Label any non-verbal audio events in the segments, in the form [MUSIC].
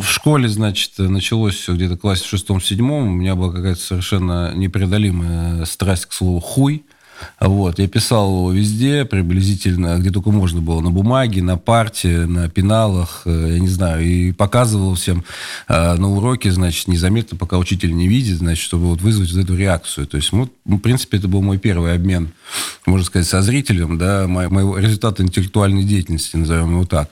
в школе, значит, началось все где-то в классе шестом-седьмом. У меня была какая-то совершенно непреодолимая страсть к слову «хуй». Вот. Я писал его везде, приблизительно, где только можно было. На бумаге, на парте, на пеналах, э, я не знаю. И показывал всем э, на уроке, значит, незаметно, пока учитель не видит, значит, чтобы вот вызвать вот эту реакцию. То есть, ну, в принципе, это был мой первый обмен, можно сказать, со зрителем, да, моего результата интеллектуальной деятельности, назовем его так.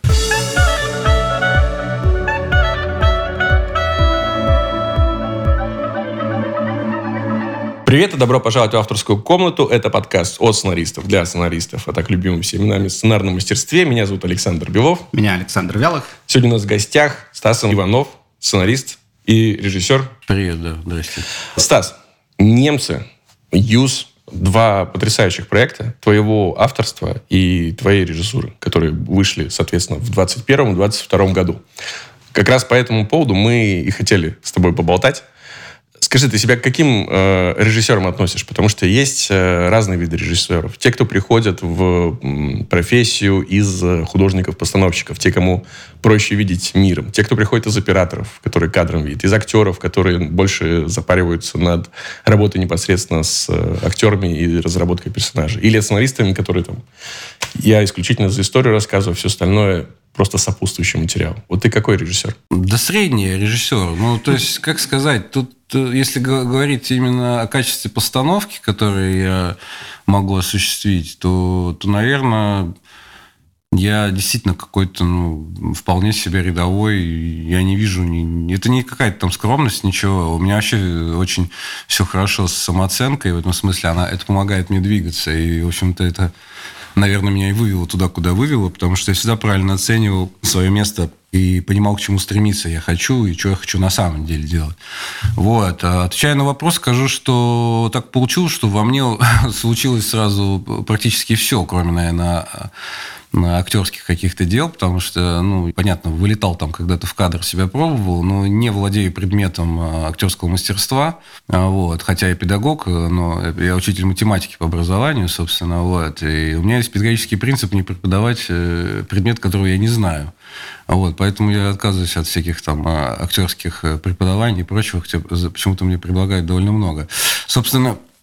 Привет и добро пожаловать в авторскую комнату. Это подкаст от сценаристов для сценаристов, а так любимым всеми нами сценарном мастерстве. Меня зовут Александр Белов. Меня Александр Вялых. Сегодня у нас в гостях Стас Иванов, сценарист и режиссер. Привет, да, здрасте. Стас, «Немцы», «Юз», два потрясающих проекта твоего авторства и твоей режиссуры, которые вышли, соответственно, в 2021 и 2022 году. Как раз по этому поводу мы и хотели с тобой поболтать. Скажи, ты себя к каким э, режиссерам относишь? Потому что есть э, разные виды режиссеров. Те, кто приходят в м, профессию из э, художников-постановщиков, те, кому проще видеть миром. Те, кто приходит из операторов, которые кадром видят, из актеров, которые больше запариваются над работой непосредственно с э, актерами и разработкой персонажей. Или сценаристами, которые там... Я исключительно за историю рассказываю, все остальное просто сопутствующий материал. Вот ты какой режиссер? Да средний режиссер. Ну, то есть, как сказать, тут, э, если говорить именно о качестве постановки, которые я могу осуществить, то, то наверное, я действительно какой-то, ну, вполне себе рядовой. Я не вижу... Ни... Это не какая-то там скромность, ничего. У меня вообще очень все хорошо с самооценкой. В этом смысле она, это помогает мне двигаться. И, в общем-то, это наверное, меня и вывело туда, куда вывело, потому что я всегда правильно оценивал свое место и понимал, к чему стремиться я хочу и что я хочу на самом деле делать. Вот. А отвечая на вопрос, скажу, что так получилось, что во мне [LAUGHS] случилось сразу практически все, кроме, наверное, актерских каких-то дел, потому что, ну, понятно, вылетал там когда-то в кадр, себя пробовал, но не владею предметом а, актерского мастерства, а, вот, хотя я педагог, но я учитель математики по образованию, собственно, вот, и у меня есть педагогический принцип не преподавать э, предмет, которого я не знаю. Вот, поэтому я отказываюсь от всяких там а, актерских э, преподаваний и прочего, хотя почему-то мне предлагают довольно много. Собственно, Э,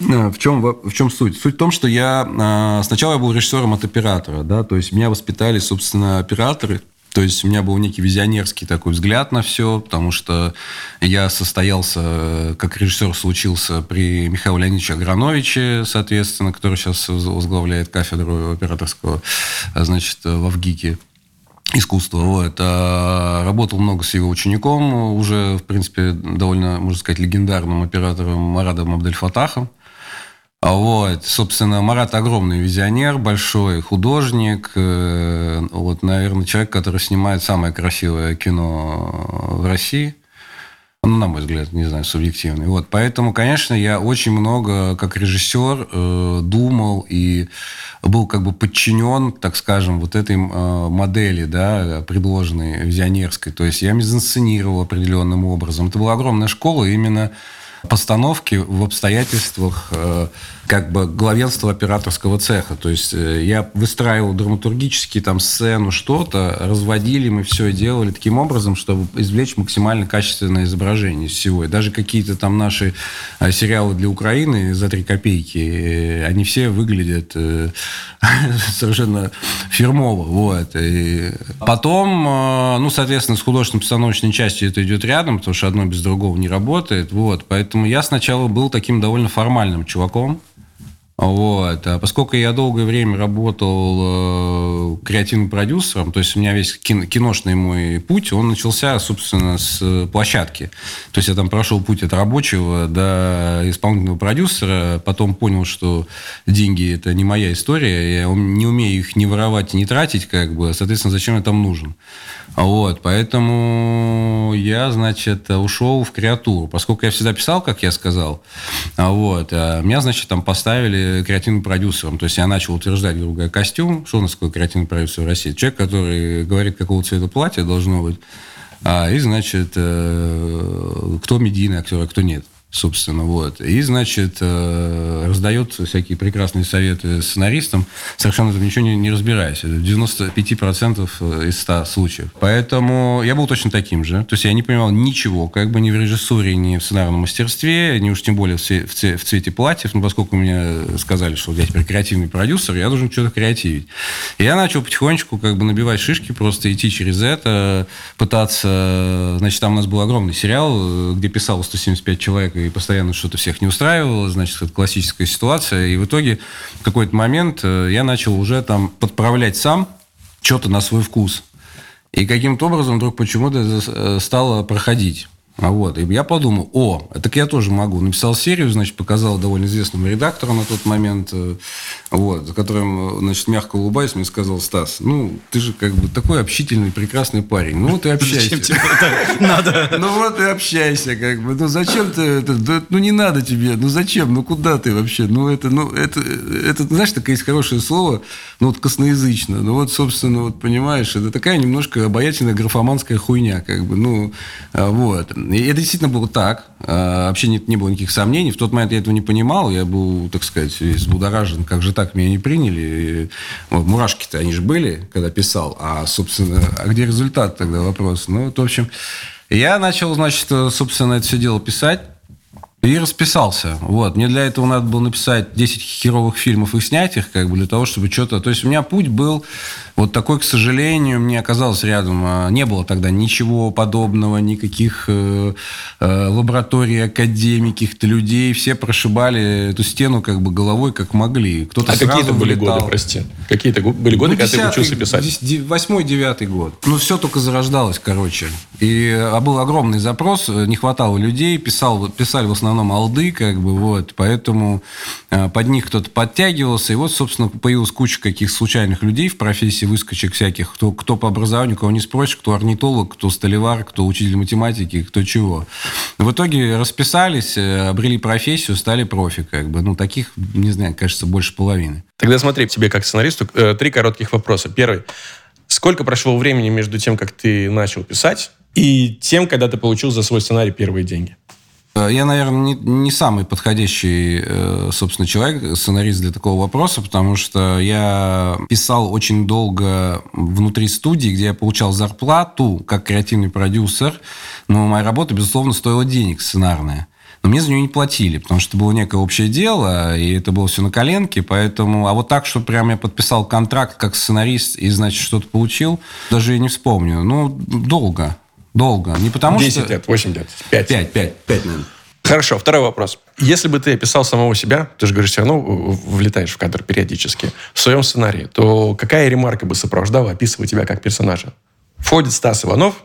в чем, в чем суть? Суть в том, что я э, сначала я был режиссером от оператора, да, то есть меня воспитали, собственно, операторы, то есть у меня был некий визионерский такой взгляд на все, потому что я состоялся, э, как режиссер случился при Михаиле Леонидовиче Аграновиче, соответственно, который сейчас возглавляет кафедру операторского, значит, в ВГИКе искусства. Вот. А работал много с его учеником, уже, в принципе, довольно, можно сказать, легендарным оператором Марадом Абдельфатахом. А вот, собственно, Марат огромный визионер, большой художник, э, вот, наверное, человек, который снимает самое красивое кино в России – ну, на мой взгляд, не знаю, субъективный. Вот, поэтому, конечно, я очень много, как режиссер, э, думал и был как бы подчинен, так скажем, вот этой э, модели, да, предложенной визионерской. То есть я мизансценировал определенным образом. Это была огромная школа именно постановки в обстоятельствах э, как бы главенства операторского цеха. То есть э, я выстраивал драматургически там сцену, что-то, разводили мы все и делали таким образом, чтобы извлечь максимально качественное изображение из всего. И даже какие-то там наши э, сериалы для Украины за три копейки, они все выглядят [LAUGHS] совершенно фирмово. Вот. И потом, ну, соответственно, с художественно-постановочной частью это идет рядом, потому что одно без другого не работает. Вот. Поэтому я сначала был таким довольно формальным чуваком. Вот. А поскольку я долгое время работал э, креативным продюсером, то есть у меня весь кино, киношный мой путь, он начался, собственно, с площадки. То есть я там прошел путь от рабочего до исполнительного продюсера, потом понял, что деньги – это не моя история, я не умею их не воровать и не тратить, как бы, соответственно, зачем я там нужен. Вот, поэтому я, значит, ушел в креатуру. Поскольку я всегда писал, как я сказал, вот, а меня, значит, там поставили креативным продюсером. То есть я начал утверждать, грубо говоря, костюм. Что у нас такое креативный продюсер в России? Человек, который говорит, какого цвета платье должно быть. А, и, значит, э, кто медийный актер, а кто нет. Собственно, вот. И, значит, э, раздает всякие прекрасные советы сценаристам, совершенно там ничего не, не разбираясь. Это 95% э, из 100 случаев. Поэтому я был точно таким же. То есть я не понимал ничего, как бы ни в режиссуре, ни в сценарном мастерстве, ни уж тем более в, цве- в, цве- в цвете платьев. Но поскольку мне сказали, что я теперь креативный продюсер, я должен что-то креативить. И я начал потихонечку как бы набивать шишки, просто идти через это, пытаться... Значит, там у нас был огромный сериал, э, где писало 175 человек и постоянно что-то всех не устраивало, значит, это классическая ситуация. И в итоге в какой-то момент э, я начал уже там подправлять сам что-то на свой вкус. И каким-то образом вдруг почему-то э, стало проходить. А вот, и я подумал, о, так я тоже могу. Написал серию, значит, показал довольно известному редактору на тот момент, э, вот, за которым, значит, мягко улыбаясь, мне сказал, Стас, ну, ты же как бы такой общительный, прекрасный парень. Ну, вот и [LAUGHS] общайся. Зачем тебе это [LAUGHS] надо? [LAUGHS] Ну, вот и общайся, как бы. Ну, зачем ты это? Ну, не надо тебе. Ну, зачем? Ну, куда ты вообще? Ну, это, ну, это, это, знаешь, такое есть хорошее слово, ну, вот косноязычно. Ну, вот, собственно, вот, понимаешь, это такая немножко обаятельная графоманская хуйня, как бы, ну, а, вот. И это действительно было так. А, Вообще не, не было никаких сомнений. В тот момент я этого не понимал. Я был, так сказать, взбудоражен. Как же так меня не приняли? Вот, мурашки-то они же были, когда писал. А, собственно, а где результат тогда вопрос? Ну, вот, в общем, я начал, значит, собственно, это все дело писать. И расписался. Вот. Мне для этого надо было написать 10 херовых фильмов и снять их, как бы, для того, чтобы что-то... То есть у меня путь был вот такой, к сожалению, мне оказалось рядом. а, Не было тогда ничего подобного, никаких э, э, лабораторий, академий, каких-то людей. Все прошибали эту стену как бы головой, как могли. Кто-то А какие это были вылетал. годы, прости? Какие это го- были годы, когда ты Ну, десятый, учился писать? Восьмой, девятый год. Ну, все только зарождалось, короче. И а, был огромный запрос, э, не хватало людей, писал, писали в основном алды, как бы, вот. Поэтому э, под них кто-то подтягивался. И вот, собственно, появилась куча каких случайных людей в профессии, выскочек всяких, кто, кто по образованию, кого не спросишь, кто орнитолог, кто столевар, кто учитель математики, кто чего. В итоге расписались, э, обрели профессию, стали профи, как бы. Ну, таких, не знаю, кажется, больше половины. Тогда смотри, тебе как сценаристу э, три коротких вопроса. Первый. Сколько прошло времени между тем, как ты начал писать, и тем, когда ты получил за свой сценарий первые деньги? Э, Я, наверное, не, не самый подходящий, э, собственно, человек, сценарист для такого вопроса, потому что я писал очень долго внутри студии, где я получал зарплату как креативный продюсер, но моя работа, безусловно, стоила денег сценарная. Но мне за нее не платили, потому что это было некое общее дело, и это было все на коленке, поэтому... А вот так, что прям я подписал контракт как сценарист и, значит, что-то получил, даже и не вспомню. Ну, долго, долго. Не потому 10 что... лет, 8 лет, 5. Пять, пять, пять, наверное. Хорошо, второй вопрос. Если бы ты описал самого себя, ты же говоришь, все равно влетаешь в кадр периодически, в своем сценарии, то какая ремарка бы сопровождала, описывая тебя как персонажа? Входит Стас Иванов,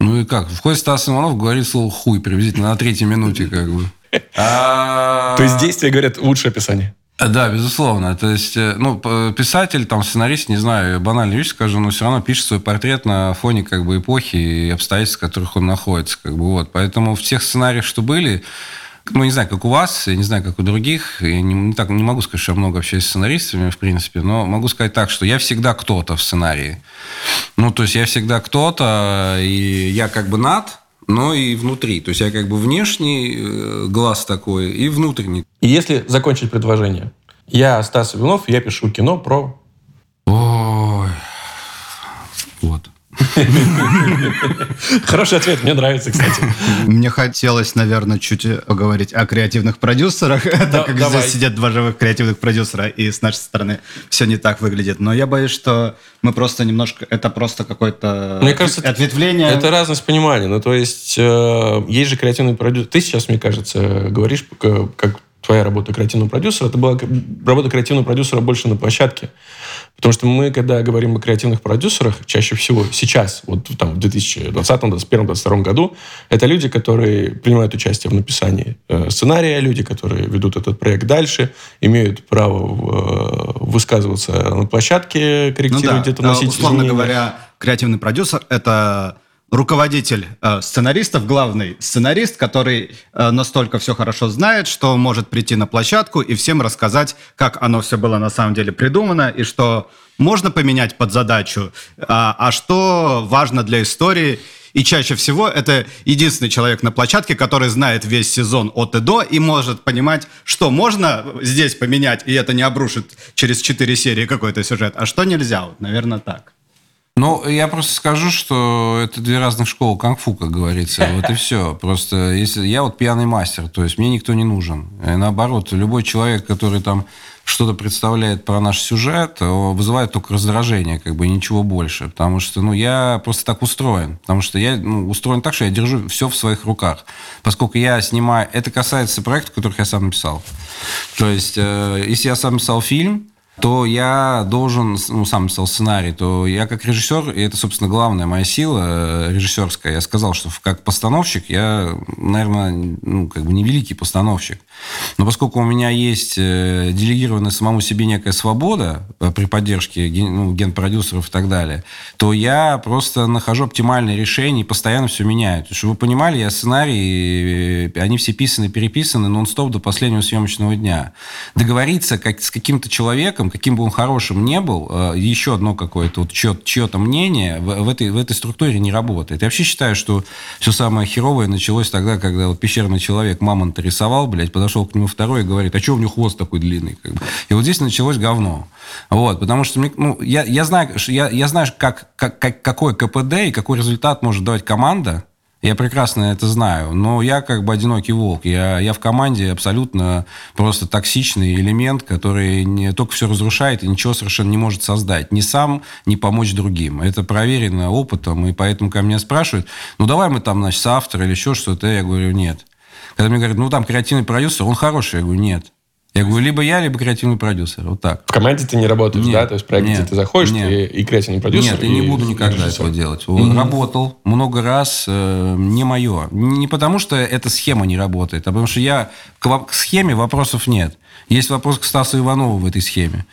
Ну и как? Входит Стас Иванов, говорит слово «хуй» приблизительно на третьей минуте, как бы. [LAUGHS] То есть действия говорят лучшее описание. Да, безусловно. То есть, э, ну, п- писатель, там, сценарист, не знаю, банальную вещь скажу, но все равно пишет свой портрет на фоне, как бы, эпохи и обстоятельств, в которых он находится, как бы, вот. Поэтому в тех сценариях, что были, ну, не знаю, как у вас, я не знаю, как у других, я не, не так, не могу сказать, что я много общаюсь с сценаристами, в принципе, но могу сказать так, что я всегда кто-то в сценарии. Ну, то есть я всегда кто-то, и я как бы над, но и внутри. То есть я как бы внешний э, глаз такой и внутренний. И если закончить предложение. Я Стас Иванов, я пишу кино про... Ой. Вот. [LAUGHS] Хороший ответ, мне нравится, кстати. Мне хотелось, наверное, чуть поговорить о креативных продюсерах, [LAUGHS] так как здесь сидят два живых креативных продюсера, и с нашей стороны все не так выглядит. Но я боюсь, что мы просто немножко... Это просто какое-то ответвление. Это разность понимания. Ну, то есть, э, есть же креативный продюсер. Ты сейчас, мне кажется, говоришь, к- как твоя работа креативного продюсера, это была работа креативного продюсера больше на площадке. Потому что мы, когда говорим о креативных продюсерах, чаще всего сейчас, вот там в 2020, 2021, 2022 году, это люди, которые принимают участие в написании э, сценария, люди, которые ведут этот проект дальше, имеют право э, высказываться на площадке, Ну корректировать да, это, э, носить условно изменения. говоря, креативный продюсер — это руководитель э, сценаристов, главный сценарист, который э, настолько все хорошо знает, что может прийти на площадку и всем рассказать, как оно все было на самом деле придумано, и что можно поменять под задачу, а, а что важно для истории. И чаще всего это единственный человек на площадке, который знает весь сезон от и до и может понимать, что можно здесь поменять, и это не обрушит через четыре серии какой-то сюжет, а что нельзя. Вот, наверное, так. Ну, я просто скажу, что это две разных школы кунг-фу, как говорится. Вот и все. Просто если я вот пьяный мастер, то есть мне никто не нужен. И наоборот, любой человек, который там что-то представляет про наш сюжет, вызывает только раздражение, как бы ничего больше. Потому что, ну, я просто так устроен. Потому что я ну, устроен так, что я держу все в своих руках. Поскольку я снимаю... Это касается проектов, которых я сам написал. То есть, э, если я сам писал фильм, то я должен, ну, сам писал сценарий, то я как режиссер, и это, собственно, главная моя сила э, режиссерская, я сказал, что как постановщик я, наверное, ну, как бы не великий постановщик. Но поскольку у меня есть э, делегированная самому себе некая свобода э, при поддержке ну, генпродюсеров и так далее, то я просто нахожу оптимальные решения и постоянно все меняю. Чтобы вы понимали, я сценарии, они все писаны, переписаны нон-стоп до последнего съемочного дня. Договориться как, с каким-то человеком, человеком, каким бы он хорошим не был, э, еще одно какое-то вот чье- чье-то мнение в, в, этой, в этой структуре не работает. Я вообще считаю, что все самое херовое началось тогда, когда вот пещерный человек мамонта рисовал, блядь, подошел к нему второй и говорит, а что у него хвост такой длинный? Как бы. И вот здесь началось говно. Вот, потому что мне, ну, я, я знаю, я, я знаю как, как, как, какой КПД и какой результат может давать команда, я прекрасно это знаю, но я как бы одинокий волк. Я, я в команде абсолютно просто токсичный элемент, который не, только все разрушает и ничего совершенно не может создать. Ни сам, ни помочь другим. Это проверено опытом, и поэтому ко мне спрашивают, ну давай мы там, значит, соавтор или еще что-то. Я говорю, нет. Когда мне говорят, ну там креативный продюсер, он хороший. Я говорю, нет. Я говорю, либо я, либо креативный продюсер. Вот так. В команде ты не работаешь, нет, да? То есть в проекте нет, ты заходишь, нет. ты и креативный продюсер. Нет, я не буду никогда режиссер. этого делать. Mm-hmm. Работал много раз, э, не мое. Не потому, что эта схема не работает, а потому что я к, к схеме вопросов нет. Есть вопрос к Стасу Иванову в этой схеме.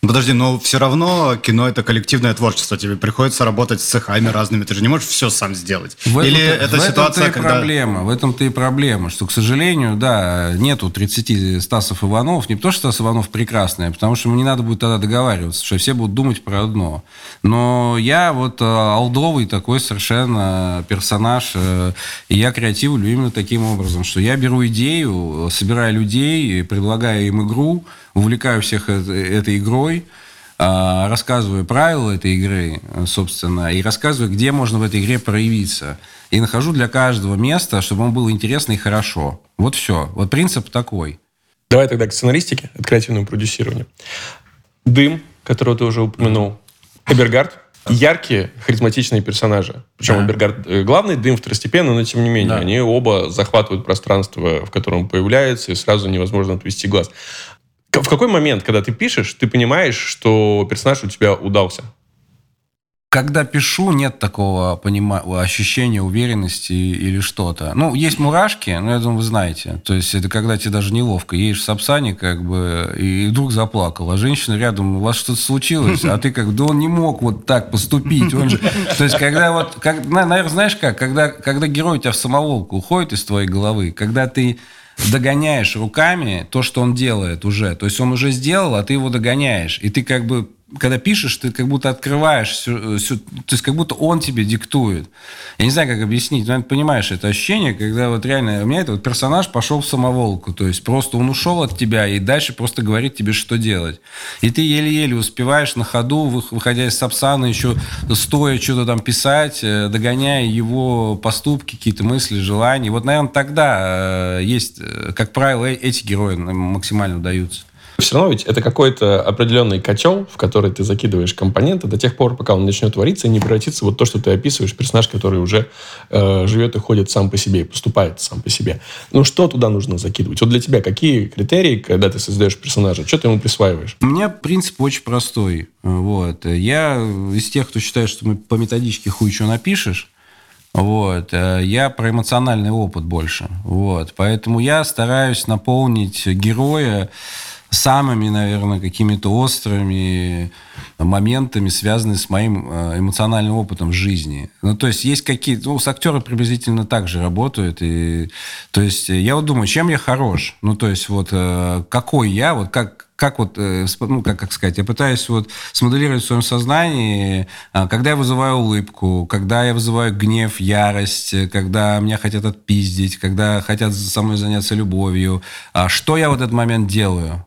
Подожди, но все равно кино это коллективное творчество. Тебе приходится работать с цехами разными. Ты же не можешь все сам сделать. В Или это в ситуация, этом-то и когда... проблема. В этом-то и проблема, что, к сожалению, да, нету 30 Стасов Иванов. Не потому, что Стас Иванов прекрасный, а потому что ему не надо будет тогда договариваться, что все будут думать про одно. Но я вот э, алдовый такой совершенно персонаж, э, и я креативлю именно таким образом, что я беру идею, собираю людей, предлагаю им игру, увлекаю всех этой игрой, а, рассказываю правила этой игры, собственно, и рассказываю, где можно в этой игре проявиться. И нахожу для каждого места, чтобы он был интересно и хорошо. Вот все. Вот принцип такой. Давай тогда к сценаристике, к креативному продюсированию. Дым, которого ты уже упомянул. Эбергард. Яркие, харизматичные персонажи. Причем да. Эбергард э, главный, Дым второстепенный, но тем не менее, да. они оба захватывают пространство, в котором он появляется, и сразу невозможно отвести глаз. В какой момент, когда ты пишешь, ты понимаешь, что персонаж у тебя удался? Когда пишу, нет такого понима... ощущения уверенности или что-то. Ну, есть мурашки, но я думаю, вы знаете. То есть это когда тебе даже неловко. Едешь в Сапсане, как бы, и вдруг заплакал. А женщина рядом, у вас что-то случилось? А ты как, да он не мог вот так поступить. Он же... То есть когда вот, как, наверное, знаешь как, когда, когда герой у тебя в самоволку уходит из твоей головы, когда ты догоняешь руками то, что он делает уже. То есть он уже сделал, а ты его догоняешь. И ты как бы когда пишешь, ты как будто открываешь, все, все, то есть как будто он тебе диктует. Я не знаю, как объяснить, но ты понимаешь это ощущение, когда вот реально у меня этот персонаж пошел в самоволку, то есть просто он ушел от тебя и дальше просто говорит тебе, что делать. И ты еле-еле успеваешь на ходу, выходя из Сапсана, еще стоя что-то там писать, э, догоняя его поступки, какие-то мысли, желания. Вот, наверное, тогда э, есть, э, как правило, эти герои максимально удаются. Все равно ведь это какой-то определенный котел, в который ты закидываешь компоненты до тех пор, пока он начнет вариться и не превратится вот то, что ты описываешь, персонаж, который уже э, живет и ходит сам по себе, и поступает сам по себе. Ну, что туда нужно закидывать? Вот для тебя какие критерии, когда ты создаешь персонажа? Что ты ему присваиваешь? У меня принцип очень простой. Вот. Я из тех, кто считает, что мы по методичке хуй что напишешь, вот. Э, я про эмоциональный опыт больше. Вот. Поэтому я стараюсь наполнить героя самыми, наверное, какими-то острыми моментами, связанными с моим э, эмоциональным опытом в жизни. Ну, то есть есть какие-то... Ну, с актером приблизительно так же работают. И, то есть я вот думаю, чем я хорош? Ну, то есть вот э, какой я, вот как, как вот, э, ну, как, как сказать, я пытаюсь вот смоделировать в своем сознании, когда я вызываю улыбку, когда я вызываю гнев, ярость, когда меня хотят отпиздить, когда хотят со мной заняться любовью, а что я в этот момент делаю?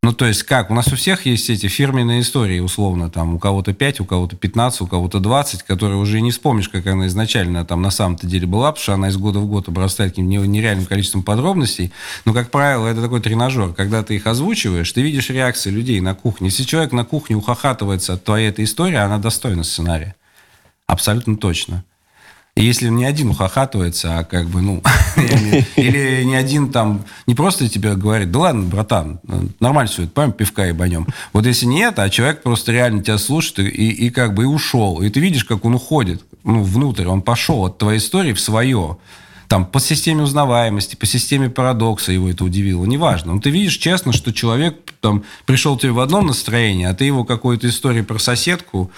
Ну, то есть как? У нас у всех есть эти фирменные истории, условно, там, у кого-то 5, у кого-то 15, у кого-то 20, которые уже не вспомнишь, как она изначально там на самом-то деле была, потому что она из года в год обрастает каким-то нереальным количеством подробностей. Но, как правило, это такой тренажер. Когда ты их озвучиваешь, ты видишь реакции людей на кухне. Если человек на кухне ухахатывается от твоей этой истории, она достойна сценария. Абсолютно точно. Если не один ухахатывается, а как бы, ну, [LAUGHS] или не один там, не просто тебе говорит, да ладно, братан, нормально все, пойдем пивка и банем. Вот если нет, а человек просто реально тебя слушает и, и как бы и ушел. И ты видишь, как он уходит ну, внутрь, он пошел от твоей истории в свое там, по системе узнаваемости, по системе парадокса его это удивило, неважно. Но ты видишь честно, что человек там пришел тебе в одном настроении, а ты его какой-то истории про соседку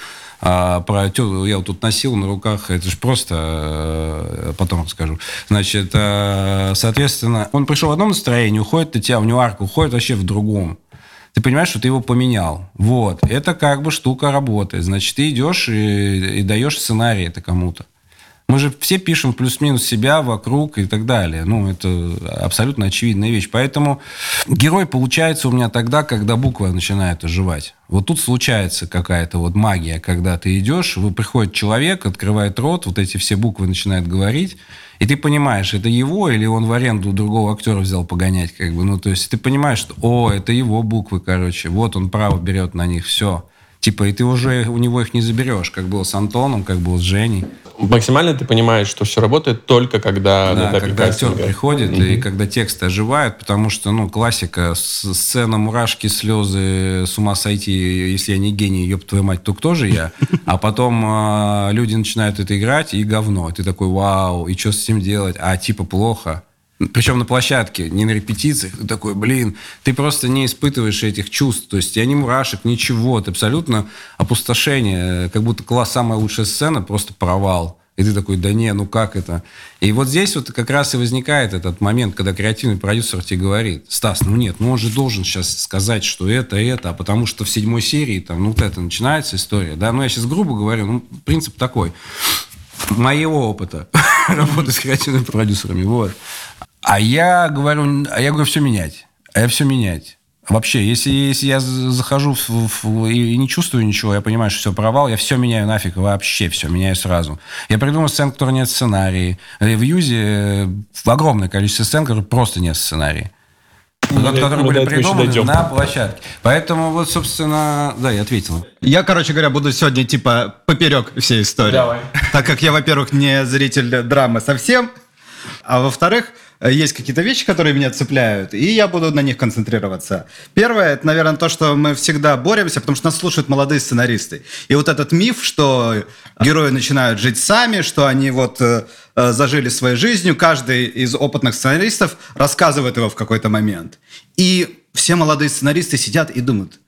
а, про я вот тут носил на руках, это же просто, э, потом расскажу. Значит, э, соответственно, он пришел в одном настроении, уходит от тебя в нюарку, уходит вообще в другом. Ты понимаешь, что ты его поменял. Вот. Это как бы штука работает. Значит, ты идешь и, и даешь сценарий это кому-то. Мы же все пишем плюс-минус себя вокруг и так далее. Ну, это абсолютно очевидная вещь. Поэтому герой получается у меня тогда, когда буква начинает оживать. Вот тут случается какая-то вот магия, когда ты идешь, вы приходит человек, открывает рот, вот эти все буквы начинает говорить, и ты понимаешь, это его или он в аренду другого актера взял погонять, как бы. Ну, то есть ты понимаешь, что, о, это его буквы, короче, вот он право берет на них, все. Типа, и ты уже у него их не заберешь, как было с Антоном, как было с Женей. Максимально ты понимаешь, что все работает только когда да, на когда актер приходит mm-hmm. и когда тексты оживают, потому что, ну, классика, сцена мурашки, слезы, с ума сойти, если я не гений, ёб твою мать, то кто же я? А потом э, люди начинают это играть, и говно. Ты такой, вау, и что с этим делать? А типа плохо. Причем на площадке, не на репетициях. Ты такой, блин, ты просто не испытываешь этих чувств. То есть я не мурашек, ничего. Это абсолютно опустошение. Как будто класс самая лучшая сцена, просто провал. И ты такой, да не, ну как это? И вот здесь вот как раз и возникает этот момент, когда креативный продюсер тебе говорит, Стас, ну нет, ну он же должен сейчас сказать, что это, это, а потому что в седьмой серии там, ну вот это начинается история, да, ну я сейчас грубо говорю, ну принцип такой, моего опыта [LAUGHS] работы с креативными продюсерами, вот. А я говорю, а я говорю, все менять. А я все менять. Вообще, если, если я захожу в, в, и не чувствую ничего, я понимаю, что все провал, я все меняю нафиг, вообще все меняю сразу. Я придумал сцен, которые нет сценарии. В Юзе э, огромное количество сцен, которые просто нет сценария. Ну, вот, которые были придуманы на площадке. Поэтому вот, собственно, да, я ответил. Я, короче говоря, буду сегодня типа поперек всей истории. Давай. Так как я, во-первых, не зритель драмы совсем, а во-вторых, есть какие-то вещи, которые меня цепляют, и я буду на них концентрироваться. Первое, это, наверное, то, что мы всегда боремся, потому что нас слушают молодые сценаристы. И вот этот миф, что герои начинают жить сами, что они вот э, э зажили своей жизнью, каждый из опытных сценаристов рассказывает его в какой-то момент. И все молодые сценаристы сидят и думают,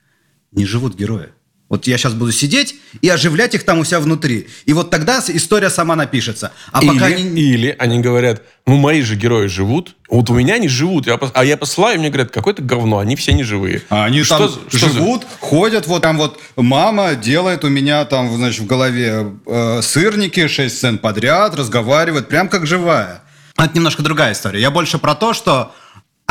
не живут герои. Вот я сейчас буду сидеть и оживлять их там у себя внутри. И вот тогда история сама напишется. А или, пока они... или они говорят, ну мои же герои живут, вот у меня они живут, я, а я посылаю, и мне говорят, какое-то говно, они все не живые. А они что, там что живут, за... ходят, вот там вот мама делает у меня там, значит, в голове э, сырники, 6 сцен подряд, разговаривает, прям как живая. Это немножко другая история. Я больше про то, что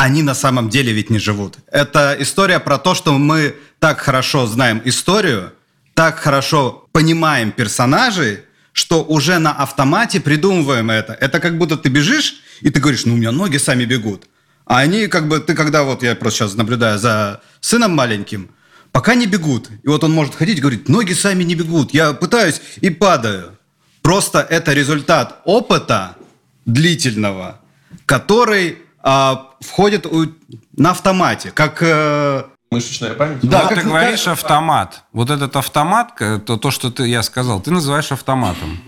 они на самом деле ведь не живут. Это история про то, что мы так хорошо знаем историю, так хорошо понимаем персонажей, что уже на автомате придумываем это. Это как будто ты бежишь, и ты говоришь, ну у меня ноги сами бегут. А они как бы, ты когда вот, я просто сейчас наблюдаю за сыном маленьким, пока не бегут. И вот он может ходить и говорить, ноги сами не бегут, я пытаюсь и падаю. Просто это результат опыта длительного, который а, входит у, на автомате, как... Э, Мышечная память? Да, как, ты говоришь как... автомат. Вот этот автомат, то, то, что ты, я сказал, ты называешь автоматом.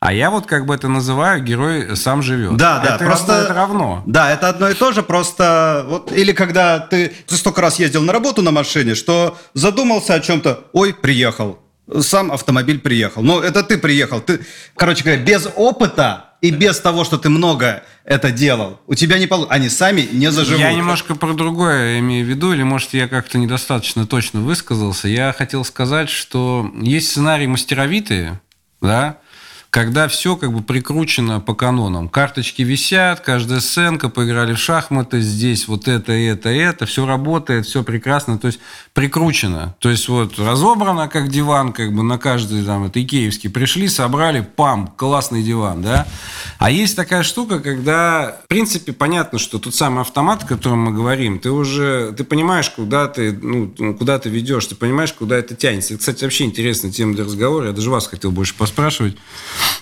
А я вот как бы это называю, герой сам живет. Да, да, это просто это равно. Да, это одно и то же, просто вот или когда ты, ты столько раз ездил на работу на машине, что задумался о чем-то, ой, приехал, сам автомобиль приехал. Но это ты приехал, ты, короче говоря, без опыта и без того, что ты много это делал, у тебя не получится. Они сами не заживут. Я немножко про другое имею в виду, или, может, я как-то недостаточно точно высказался. Я хотел сказать, что есть сценарии мастеровитые, да, когда все как бы прикручено по канонам. Карточки висят, каждая сценка, поиграли в шахматы, здесь вот это, это, это, все работает, все прекрасно, то есть прикручено. То есть вот разобрано как диван, как бы на каждый там, это икеевский, пришли, собрали, пам, классный диван, да. А есть такая штука, когда, в принципе, понятно, что тот самый автомат, о котором мы говорим, ты уже, ты понимаешь, куда ты, ну, куда ты ведешь, ты понимаешь, куда это тянется. Это, кстати, вообще интересная тема для разговора, я даже вас хотел больше поспрашивать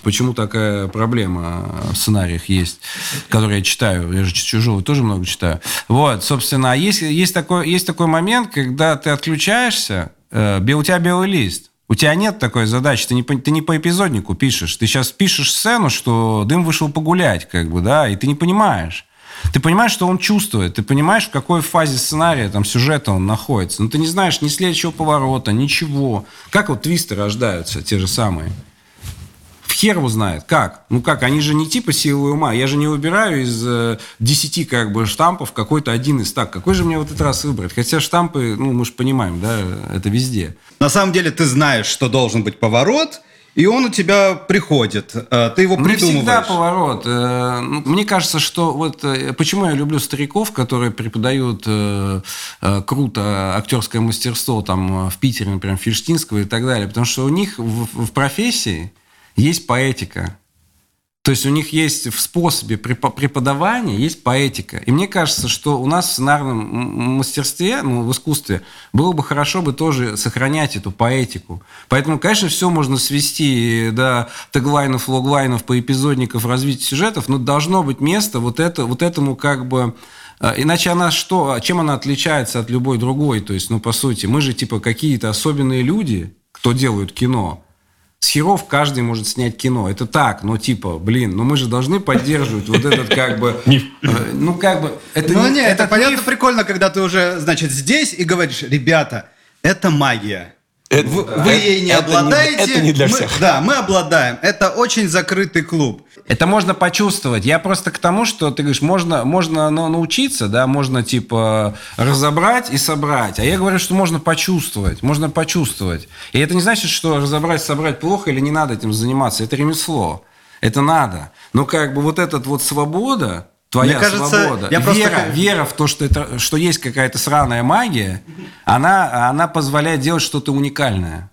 почему такая проблема в сценариях есть, которые я читаю. Я же чужого тоже много читаю. Вот, собственно, а есть, есть, такой, есть такой момент, когда ты отключаешься, э, у тебя белый лист. У тебя нет такой задачи, ты не, по, ты не по эпизоднику пишешь. Ты сейчас пишешь сцену, что дым вышел погулять, как бы, да, и ты не понимаешь. Ты понимаешь, что он чувствует, ты понимаешь, в какой фазе сценария, там, сюжета он находится. Но ты не знаешь ни следующего поворота, ничего. Как вот твисты рождаются, те же самые хер его знает. Как? Ну как? Они же не типа силы ума. Я же не выбираю из э, 10 как бы штампов какой-то один из так. Какой же мне в этот раз выбрать? Хотя штампы, ну мы же понимаем, да, это везде. На самом деле ты знаешь, что должен быть поворот, и он у тебя приходит. Э, ты его придумываешь. Не всегда поворот. Э, ну, мне кажется, что вот э, почему я люблю стариков, которые преподают круто актерское мастерство там в Питере, например, Фиштинского и так далее. Потому что у них в, в профессии есть поэтика. То есть у них есть в способе преподавания есть поэтика. И мне кажется, что у нас в сценарном мастерстве, ну, в искусстве, было бы хорошо бы тоже сохранять эту поэтику. Поэтому, конечно, все можно свести до теглайнов, логлайнов, поэпизодников, развития сюжетов, но должно быть место вот, это, вот этому как бы... Э, иначе она что? Чем она отличается от любой другой? То есть, ну, по сути, мы же типа какие-то особенные люди, кто делают кино. С херов каждый может снять кино. Это так, но типа, блин, ну мы же должны поддерживать вот этот как бы... Э, ну как бы... Это ну нет, это понятно прикольно, когда ты уже, значит, здесь и говоришь, ребята, это магия. Это, вы, вы ей не это обладаете. Не, это не для мы, всех. Да, мы обладаем. Это очень закрытый клуб. Это можно почувствовать. Я просто к тому, что ты говоришь, можно, можно ну, научиться, да, можно типа разобрать и собрать. А я говорю, что можно почувствовать. Можно почувствовать. И это не значит, что разобрать, собрать плохо или не надо этим заниматься. Это ремесло. Это надо. Но как бы вот этот вот свобода, твоя Мне кажется, свобода, я вера, просто... вера в то, что, это, что есть какая-то сраная магия, она, она позволяет делать что-то уникальное.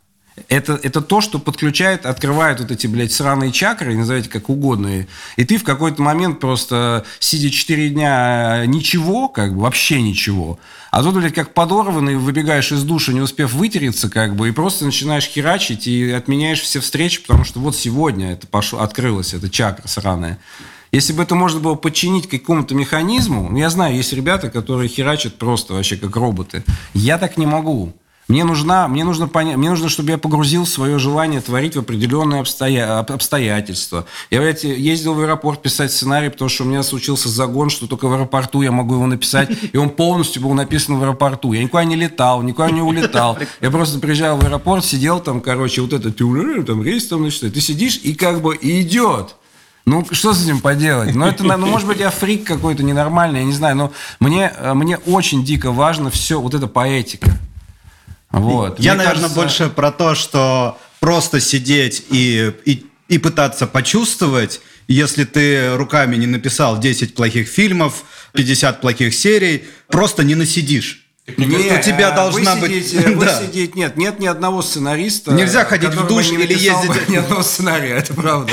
Это, это то, что подключает, открывает вот эти, блядь, сраные чакры, назовите как угодно. И ты в какой-то момент просто, сидя 4 дня, ничего, как бы, вообще ничего. А тут, блядь, как подорванный, выбегаешь из душа, не успев вытереться, как бы, и просто начинаешь херачить и отменяешь все встречи, потому что вот сегодня это пошло, открылось, эта чакра сраная. Если бы это можно было подчинить какому-то механизму, ну, я знаю, есть ребята, которые херачат просто вообще как роботы. Я так не могу. Мне, нужна, мне, нужно мне нужно, чтобы я погрузил свое желание творить в определенные обстоя... обстоятельства. Я блядь, ездил в аэропорт писать сценарий, потому что у меня случился загон, что только в аэропорту я могу его написать, и он полностью был написан в аэропорту. Я никуда не летал, никуда не улетал. Я просто приезжал в аэропорт, сидел там, короче, вот этот там рейс там, значит, ты сидишь и как бы идет. Ну, что с этим поделать? Ну, это, ну, может быть, я фрик какой-то ненормальный, я не знаю, но мне, мне очень дико важно все, вот эта поэтика. Вот. Я, Мне наверное, кажется... больше про то, что просто сидеть и, и, и пытаться почувствовать, если ты руками не написал 10 плохих фильмов, 50 плохих серий, просто не насидишь. Нет, у тебя должна вы быть... Сидите, вы [LAUGHS] да. сидеть, нет, нет ни одного сценариста. Нельзя ходить в душ или ездить... Ни одного сценария, это правда.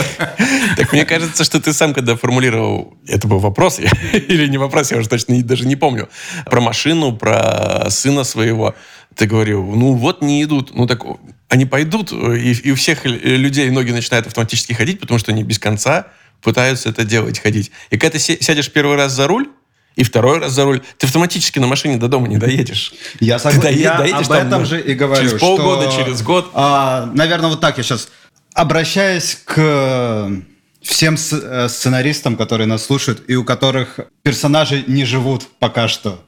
Так мне кажется, что ты сам, когда формулировал... Это был вопрос [LAUGHS] или не вопрос, я уже точно даже не помню. Про машину, про сына своего ты говорил, ну вот не идут. Ну так они пойдут, и, и у всех людей ноги начинают автоматически ходить, потому что они без конца пытаются это делать, ходить. И когда ты сядешь первый раз за руль, и второй раз за руль, ты автоматически на машине до дома не доедешь. Я согласен. Я доедешь, об этом там, же и говорю. Через полгода, что, через год. А, наверное, вот так я сейчас обращаюсь к всем э, сценаристам, которые нас слушают, и у которых персонажи не живут пока что.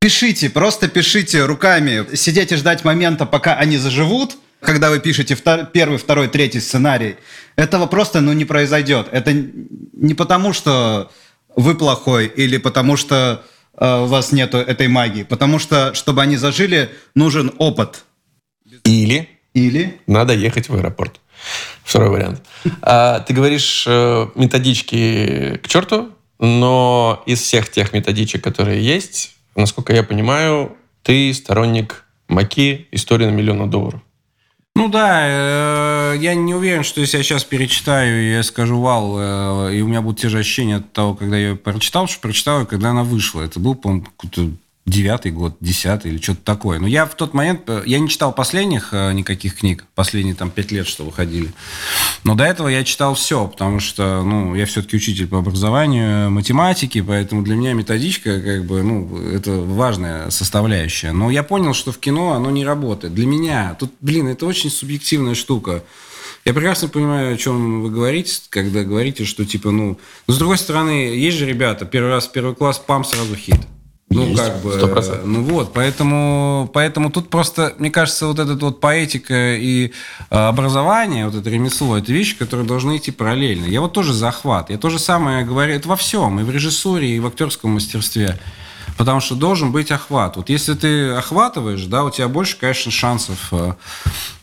Пишите, просто пишите руками. Сидеть и ждать момента, пока они заживут, Когда вы пишете втор- первый, второй, третий сценарий, этого просто ну, не произойдет. Это не потому, что вы плохой или потому, что э, у вас нет этой магии. Потому что, чтобы они зажили, нужен опыт. Или Или надо ехать в аэропорт. Второй вариант. А, ты говоришь э, методички к черту, но из всех тех методичек, которые есть, насколько я понимаю, ты сторонник Маки «История на миллион долларов». Ну да, э, я не уверен, что если я сейчас перечитаю, я скажу вау, э, и у меня будут те же ощущения от того, когда я ее прочитал, что прочитал когда она вышла. Это был, по-моему, какой-то девятый год, десятый или что-то такое. Но я в тот момент, э, я не читал последних э, никаких книг, последние там пять лет, что выходили. Но до этого я читал все, потому что, ну, я все-таки учитель по образованию математики, поэтому для меня методичка, как бы, ну, это важная составляющая. Но я понял, что в кино оно не работает. Для меня, тут, блин, это очень субъективная штука. Я прекрасно понимаю, о чем вы говорите, когда говорите, что типа, ну... Но с другой стороны, есть же ребята, первый раз первый класс, пам, сразу хит. Ну, Есть, как бы... 100%. Ну вот, поэтому, поэтому тут просто, мне кажется, вот этот вот поэтика и э, образование, вот это ремесло, это вещи, которые должны идти параллельно. Я вот тоже захват. Я то же самое говорю, это во всем, и в режиссуре, и в актерском мастерстве. Потому что должен быть охват. Вот если ты охватываешь, да, у тебя больше, конечно, шансов э,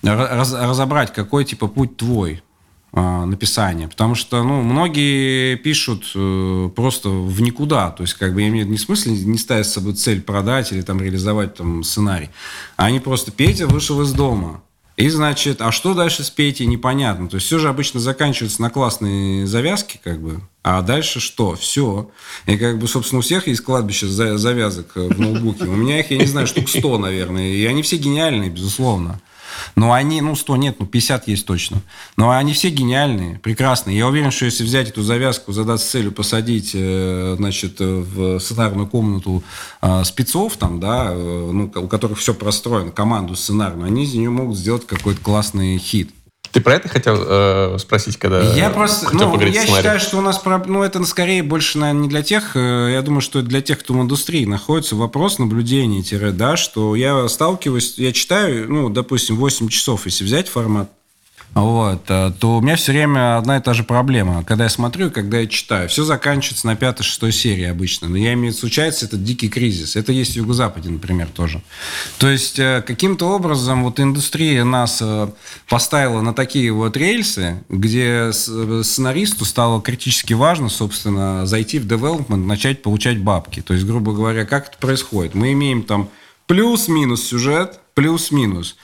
раз- разобрать, какой типа путь твой написания. Потому что, ну, многие пишут э, просто в никуда. То есть, как бы, виду не в смысле не ставить с собой цель продать или там реализовать там сценарий. А они просто Петя вышел из дома. И, значит, а что дальше с Петей, непонятно. То есть все же обычно заканчивается на классной завязке, как бы. А дальше что? Все. И как бы, собственно, у всех есть кладбище за- завязок э, в ноутбуке. У меня их, я не знаю, штук 100, наверное. И они все гениальные, безусловно. Но они, ну, 100 нет, ну, 50 есть точно. Но они все гениальные, прекрасные. Я уверен, что если взять эту завязку, задаться целью посадить, э, значит, в сценарную комнату э, спецов, там, да, э, ну, у которых все простроено, команду сценарную, они из нее могут сделать какой-то классный хит. Ты про это хотел э, спросить, когда Я просто, хотел ну, поговорить я сценарии? считаю, что у нас, проб- ну, это скорее больше, наверное, не для тех, э, я думаю, что это для тех, кто в индустрии находится, вопрос наблюдения, да, что я сталкиваюсь, я читаю, ну, допустим, 8 часов, если взять формат, вот, э, то у меня все время одна и та же проблема. Когда я смотрю, когда я читаю, все заканчивается на пятой-шестой серии обычно. Но я имею в виду, случается этот дикий кризис. Это есть в Юго-Западе, например, тоже. То есть э, каким-то образом вот индустрия нас э, поставила на такие вот рельсы, где сценаристу стало критически важно, собственно, зайти в девелопмент, начать получать бабки. То есть, грубо говоря, как это происходит? Мы имеем там плюс-минус сюжет, плюс-минус.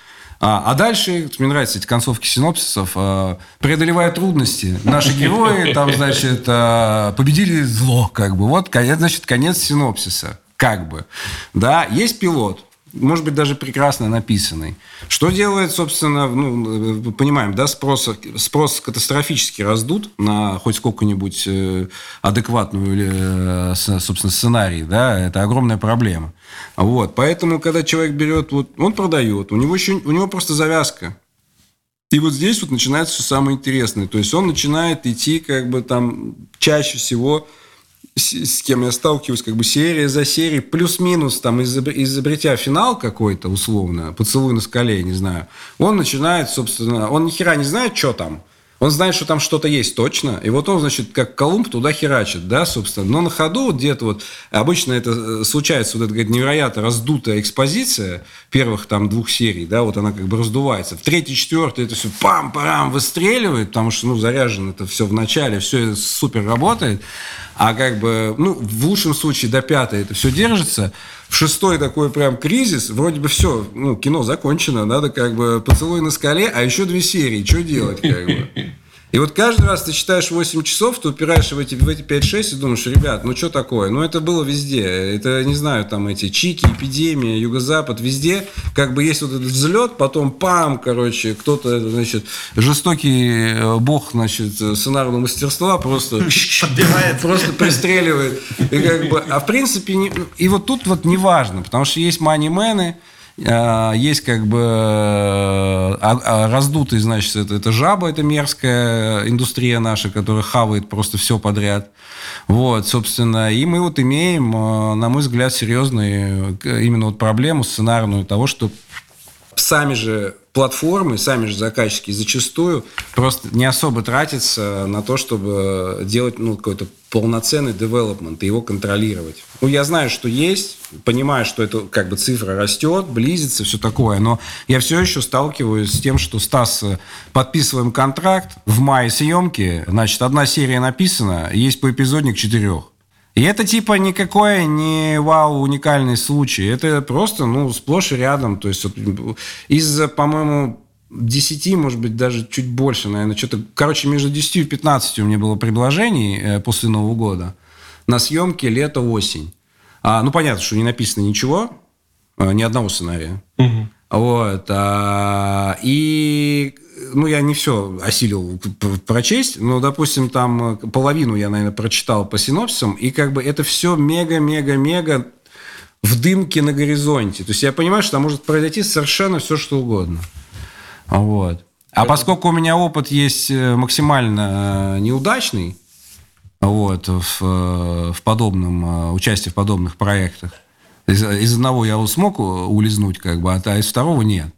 А, а дальше, мне нравятся эти концовки синопсисов, а, преодолевая трудности, наши герои там, значит, а, победили зло, как бы. Вот, значит, конец синопсиса, как бы. Да, есть пилот, может быть, даже прекрасно написанный. Что делает, собственно, ну, мы понимаем, да, спрос, спрос катастрофически раздут на хоть сколько-нибудь э, адекватную, э, собственно, сценарий, да, это огромная проблема. Вот, поэтому, когда человек берет, вот, он продает, у него еще, у него просто завязка. И вот здесь вот начинается все самое интересное. То есть он начинает идти как бы там чаще всего с, кем я сталкиваюсь, как бы серия за серией, плюс-минус, там, изобр- изобретя финал какой-то, условно, поцелуй на скале, не знаю, он начинает, собственно, он ни хера не знает, что там, он знает, что там что-то есть точно, и вот он, значит, как Колумб туда херачит, да, собственно. Но на ходу вот где-то вот, обычно это э, случается, вот эта говорит, невероятно раздутая экспозиция первых там двух серий, да, вот она как бы раздувается. В третьей, четвертой это все пам-парам выстреливает, потому что, ну, заряжено это все в начале, все супер работает. А как бы, ну, в лучшем случае до пятой это все держится. В шестой такой прям кризис, вроде бы все, ну, кино закончено, надо как бы поцелуй на скале, а еще две серии, что делать как бы? И вот каждый раз ты читаешь 8 часов, ты упираешься в эти, в эти 5-6 и думаешь, ребят, ну что такое? Ну это было везде. Это, не знаю, там эти чики, эпидемия, юго-запад, везде. Как бы есть вот этот взлет, потом пам, короче, кто-то, значит, жестокий э, бог, значит, сценарного мастерства просто [LAUGHS] Подбивает. просто пристреливает. И как бы, а в принципе, не- и вот тут вот не важно, потому что есть манимены, есть как бы э, а- а раздутый, значит, это, это жаба, это мерзкая индустрия наша, которая хавает просто все подряд. Вот, собственно, и мы вот имеем, э, на мой взгляд, серьезную э, именно вот проблему сценарную того, что сами же платформы, сами же заказчики зачастую просто не особо тратятся на то, чтобы делать ну, какой-то полноценный девелопмент и его контролировать. Ну, я знаю, что есть, понимаю, что это как бы цифра растет, близится, все такое, но я все еще сталкиваюсь с тем, что Стас, э, подписываем контракт, в мае съемки, значит, одна серия написана, есть по эпизодник четырех. И это типа никакой не вау уникальный случай. Это просто, ну, сплошь и рядом. То есть вот, из, по-моему, 10, может быть, даже чуть больше, наверное, что-то... Короче, между 10 и 15 у меня было предложений э, после Нового года на съемки лето-осень. А, ну, понятно, что не написано ничего, э, ни одного сценария. Угу. Вот. А, и ну, я не все осилил прочесть, но, допустим, там э, половину я, наверное, прочитал по синопсисам, и как бы это все мега-мега-мега в дымке на горизонте. То есть я понимаю, что там может произойти совершенно все, что угодно. Вот. А поскольку у меня опыт есть э, максимально э, неудачный, вот, в, в подобном, участии в подобных проектах, из, из одного я смог улизнуть, как бы, а из второго нет.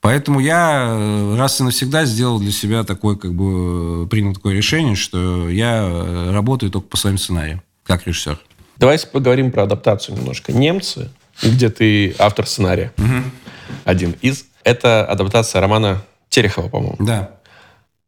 Поэтому я э, раз и навсегда сделал для себя такое, как бы, принял такое решение, что я э, работаю только по своим сценариям, как режиссер. Давай поговорим про адаптацию немножко. «Немцы», где ты автор сценария, угу. один из. Это адаптация романа Терехова, по-моему. Да.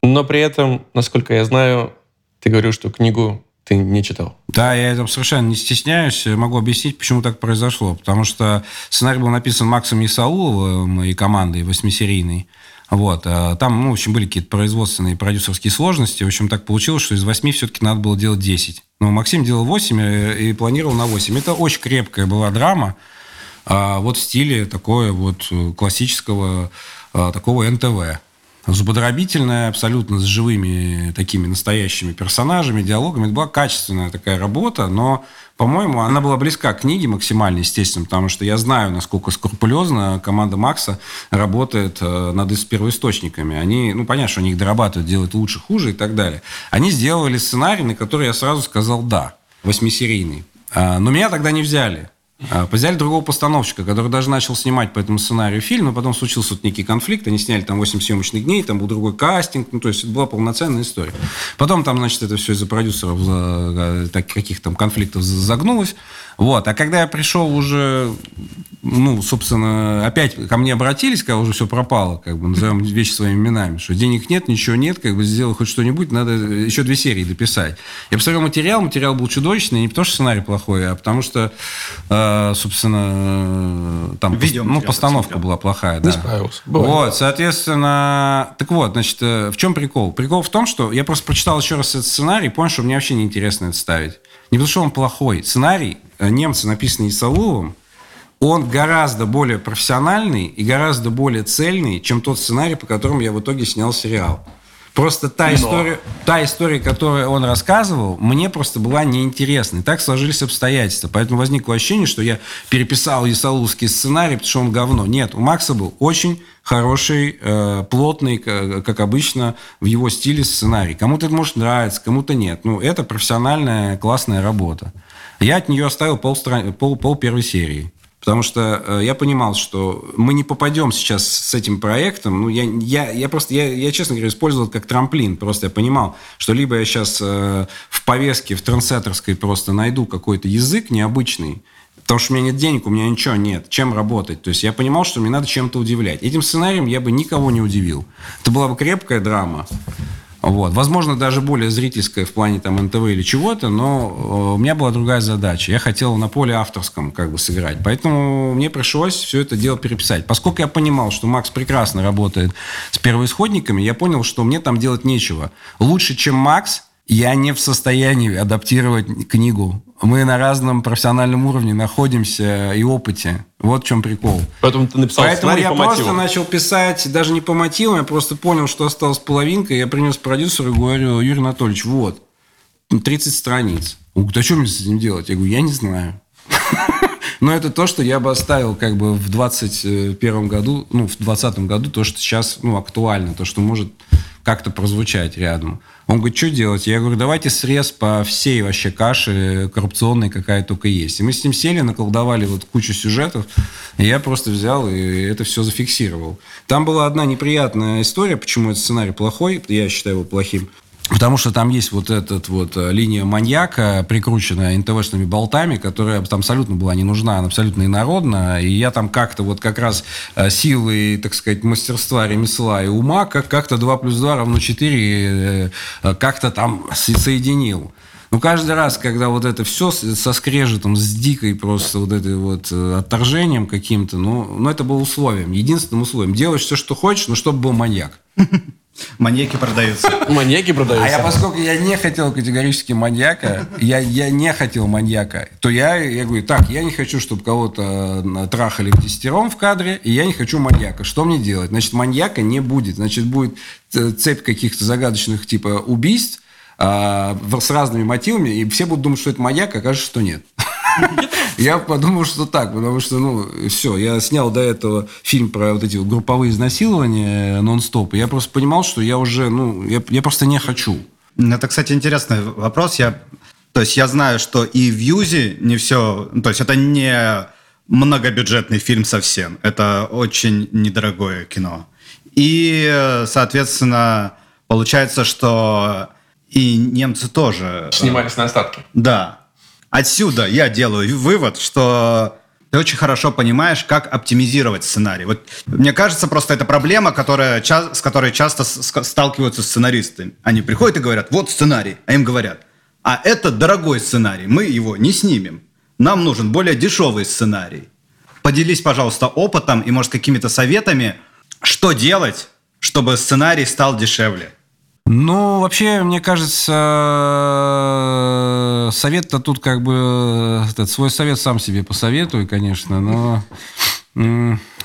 Но при этом, насколько я знаю, ты говорил, что книгу ты не читал. Да, я этом совершенно не стесняюсь. Могу объяснить, почему так произошло. Потому что сценарий был написан Максом Исауловым и командой восьмисерийной. Вот. А там, ну, в общем, были какие-то производственные продюсерские сложности. В общем, так получилось, что из восьми все-таки надо было делать десять. Но Максим делал восемь э, и планировал на восемь. Это очень крепкая была драма. А вот в стиле такое вот классического а, такого НТВ зубодробительная, абсолютно с живыми такими настоящими персонажами, диалогами. Это была качественная такая работа, но, по-моему, она была близка к книге максимально, естественно, потому что я знаю, насколько скрупулезно команда Макса работает э, над первоисточниками. Они, ну, понятно, что они их дорабатывают, делают лучше, хуже и так далее. Они сделали сценарий, на который я сразу сказал «да», восьмисерийный. А, но меня тогда не взяли. А, взяли другого постановщика, который даже начал снимать по этому сценарию фильм, но потом случился вот некий конфликт, они сняли там 8 съемочных дней, там был другой кастинг, ну, то есть это была полноценная история. Потом там, значит, это все из-за продюсеров, за, таких там конфликтов загнулось. Вот. А когда я пришел уже, ну, собственно, опять ко мне обратились, когда уже все пропало, как бы, назовем [LAUGHS] вещи своими именами, что денег нет, ничего нет, как бы сделал хоть что-нибудь, надо еще две серии дописать. Я посмотрел материал, материал был чудовищный, не потому что сценарий плохой, а потому что, э, собственно, там Видео ну, постановка была плохая. Не да. справился. Вот, соответственно, так вот, значит, э, в чем прикол? Прикол в том, что я просто прочитал еще раз этот сценарий и понял, что мне вообще неинтересно это ставить. Не потому что он плохой. Сценарий Э, немцы, написанный Исауловым, он гораздо более профессиональный и гораздо более цельный, чем тот сценарий, по которому я в итоге снял сериал. Просто та Но. история, та история, которую он рассказывал, мне просто была неинтересной. Так сложились обстоятельства. Поэтому возникло ощущение, что я переписал Исауловский сценарий, потому что он говно. Нет, у Макса был очень хороший, э, плотный, как обычно, в его стиле сценарий. Кому-то это может нравиться, кому-то нет. Ну, это профессиональная, классная работа. Я от нее оставил пол, пол, пол первой серии. Потому что э, я понимал, что мы не попадем сейчас с этим проектом. Ну, я, я, я просто, я, я, честно говоря, использовал как трамплин. Просто я понимал, что либо я сейчас э, в повестке, в трендсеттерской просто найду какой-то язык необычный, потому что у меня нет денег, у меня ничего нет, чем работать. То есть я понимал, что мне надо чем-то удивлять. Этим сценарием я бы никого не удивил. Это была бы крепкая драма. Вот. Возможно, даже более зрительская в плане там НТВ или чего-то, но э, у меня была другая задача. Я хотел на поле авторском как бы сыграть. Поэтому мне пришлось все это дело переписать. Поскольку я понимал, что Макс прекрасно работает с первоисходниками, я понял, что мне там делать нечего. Лучше, чем Макс, я не в состоянии адаптировать книгу. Мы на разном профессиональном уровне находимся и опыте. Вот в чем прикол. Поэтому ты написал Поэтому я по просто мотивам. начал писать даже не по мотивам, я просто понял, что осталась половинка. Я принес продюсеру и говорю, Юрий Анатольевич, вот, 30 страниц. Он говорит, а что мне с этим делать? Я говорю, я не знаю. [LAUGHS] Но это то, что я бы оставил как бы в 21 году, ну, в 20 году, то, что сейчас, ну, актуально, то, что может как-то прозвучать рядом. Он говорит, что делать? Я говорю, давайте срез по всей вообще каше коррупционной, какая только есть. И мы с ним сели, наколдовали вот кучу сюжетов, и я просто взял и это все зафиксировал. Там была одна неприятная история, почему этот сценарий плохой, я считаю его плохим. Потому что там есть вот эта вот э, линия маньяка, прикрученная НТВшными болтами, которая там абсолютно была не нужна, она абсолютно инородна. И я там как-то вот как раз э, силы, так сказать, мастерства, ремесла и ума как- как-то 2 плюс 2 равно 4 э, как-то там соединил. Ну, каждый раз, когда вот это все со скрежетом, с дикой просто вот этой вот отторжением каким-то, ну, ну, это было условием, единственным условием. Делаешь все, что хочешь, но чтобы был маньяк. Маньяки продаются. Маньяки продаются. А я, поскольку я не хотел категорически маньяка, я, я не хотел маньяка, то я, я говорю, так, я не хочу, чтобы кого-то э, трахали в десятером в кадре, и я не хочу маньяка. Что мне делать? Значит, маньяка не будет. Значит, будет цепь каких-то загадочных типа убийств, а, с разными мотивами, и все будут думать, что это маньяк, а окажется, что нет. [LAUGHS] [LAUGHS] Я подумал, что так, потому что, ну, все, я снял до этого фильм про вот эти групповые изнасилования нон-стоп, и я просто понимал, что я уже, ну, я, я просто не хочу. Это, кстати, интересный вопрос. Я, то есть я знаю, что и в Юзе не все, то есть это не многобюджетный фильм совсем, это очень недорогое кино. И, соответственно, получается, что и немцы тоже... Снимались на остатки. Да. Отсюда я делаю вывод, что ты очень хорошо понимаешь, как оптимизировать сценарий. Вот мне кажется, просто это проблема, которая, с которой часто сталкиваются сценаристы. Они приходят и говорят, вот сценарий, а им говорят, а это дорогой сценарий, мы его не снимем. Нам нужен более дешевый сценарий. Поделись, пожалуйста, опытом и, может, какими-то советами, что делать, чтобы сценарий стал дешевле. Ну, вообще, мне кажется, совет-то тут как бы... Этот, свой совет сам себе посоветую, конечно, но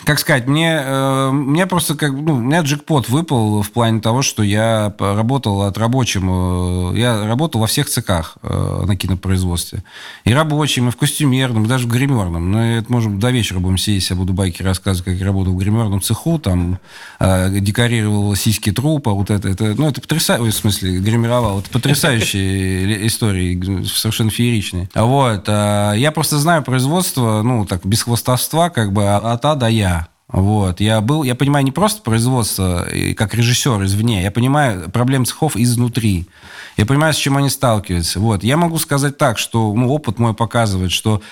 как сказать, мне, э, мне просто как, ну, у меня джекпот выпал в плане того, что я работал от рабочим, э, я работал во всех цехах э, на кинопроизводстве. И рабочим, и в костюмерном, и даже в гримерном. Но это, может, до вечера будем сидеть, я буду байки рассказывать, как я работал в гримерном цеху, там, э, декорировал сиськи трупа, вот это, это, ну, это потрясающе, в смысле, гримировал, это потрясающие [LAUGHS] истории, совершенно фееричные. Вот, я просто знаю производство, ну, так, без хвостовства, как бы, от А до Я. Вот. Я был, я понимаю не просто производство как режиссер извне, я понимаю проблем цехов изнутри. Я понимаю, с чем они сталкиваются. Вот. Я могу сказать так, что ну, опыт мой показывает, что,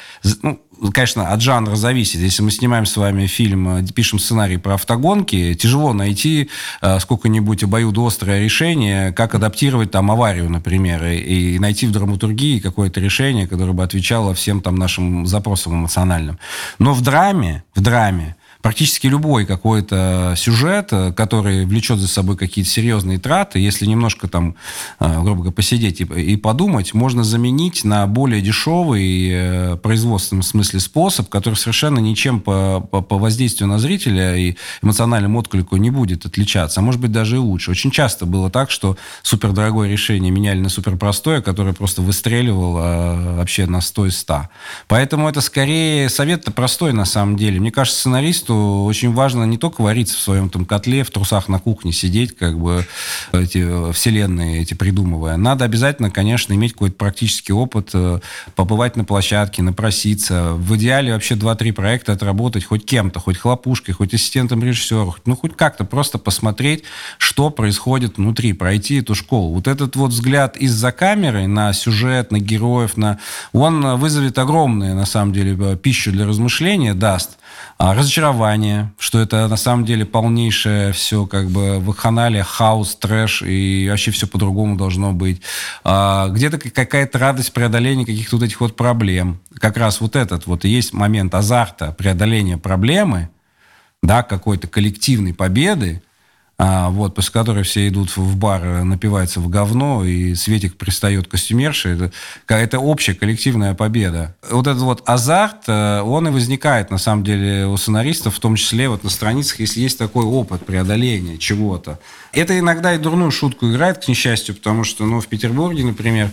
ну, конечно, от жанра зависит. Если мы снимаем с вами фильм, э, пишем сценарий про автогонки, тяжело найти э, сколько-нибудь обоюдоострое решение, как адаптировать там аварию, например, и, и найти в драматургии какое-то решение, которое бы отвечало всем там нашим запросам эмоциональным. Но в драме, в драме, практически любой какой-то сюжет, э, который влечет за собой какие-то серьезные траты, если немножко там, э, грубо говоря, посидеть и, и подумать, можно заменить на более дешевый э, производственном смысле способ, который совершенно ничем по, по, по воздействию на зрителя и эмоциональному отклику не будет отличаться, а может быть даже и лучше. Очень часто было так, что супердорогое решение меняли на суперпростое, которое просто выстреливало вообще на 100 из 100. Поэтому это скорее совет-то простой на самом деле. Мне кажется, сценаристу что очень важно не только вариться в своем там котле, в трусах на кухне сидеть, как бы эти э, вселенные эти придумывая. Надо обязательно, конечно, иметь какой-то практический опыт, э, побывать на площадке, напроситься. В идеале вообще 2-3 проекта отработать хоть кем-то, хоть хлопушкой, хоть ассистентом режиссера, ну, хоть как-то просто посмотреть, что происходит внутри, пройти эту школу. Вот этот вот взгляд из-за камеры на сюжет, на героев, на... он вызовет огромное, на самом деле, э, пищу для размышления, даст. А, разочарование, что это на самом деле полнейшее все как бы в канале хаос, трэш и вообще все по-другому должно быть. А, где-то какая-то радость преодоления каких-то вот этих вот проблем. Как раз вот этот вот и есть момент азарта преодоления проблемы, да, какой-то коллективной победы, а, вот, после которой все идут в бар, э, напиваются в говно, и Светик пристает костюмерши. Это, это общая коллективная победа. Вот этот вот азарт, э, он и возникает, на самом деле, у сценаристов, в том числе вот на страницах, если есть такой опыт преодоления чего-то. Это иногда и дурную шутку играет, к несчастью, потому что, ну, в Петербурге, например,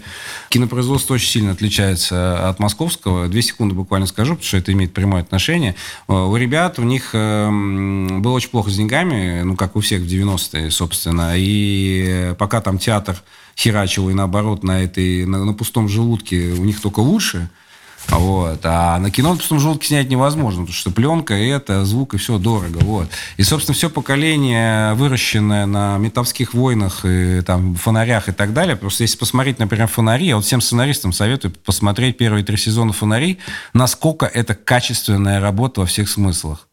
кинопроизводство очень сильно отличается от московского. Две секунды буквально скажу, потому что это имеет прямое отношение. Э, у ребят, у них эм, было очень плохо с деньгами, ну, как у всех в 90-е, собственно. И пока там театр херачил, и наоборот, на, этой, на, на пустом желудке у них только лучше – вот. А на кино, пустом желудке снять невозможно, потому что пленка, это, звук, и все дорого. Вот. И, собственно, все поколение, выращенное на метавских войнах, и, там, фонарях и так далее, просто если посмотреть, например, фонари, я вот всем сценаристам советую посмотреть первые три сезона фонари, насколько это качественная работа во всех смыслах.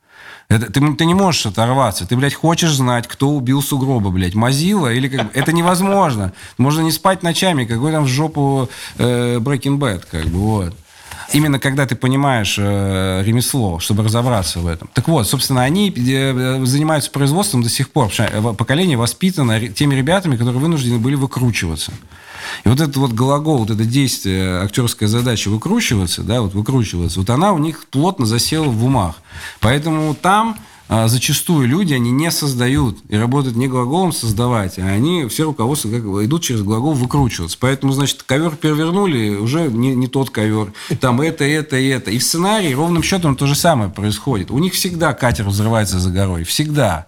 Это, ты, ты не можешь оторваться. Ты, блядь, хочешь знать, кто убил сугроба, блядь, Мазила или как Это невозможно. Можно не спать ночами, какой там в жопу э, Breaking Bad, как бы, вот. Именно когда ты понимаешь э, ремесло, чтобы разобраться в этом. Так вот, собственно, они э, занимаются производством до сих пор. Э, поколение воспитано теми ребятами, которые вынуждены были выкручиваться. И вот этот вот глагол, вот это действие, актерская задача выкручиваться, да, вот выкручиваться, вот она у них плотно засела в умах. Поэтому там зачастую люди, они не создают и работают не глаголом создавать, а они все руководство как, идут через глагол выкручиваться. Поэтому, значит, ковер перевернули, уже не, не тот ковер. Там это, это это. И в сценарии ровным счетом то же самое происходит. У них всегда катер взрывается за горой. Всегда.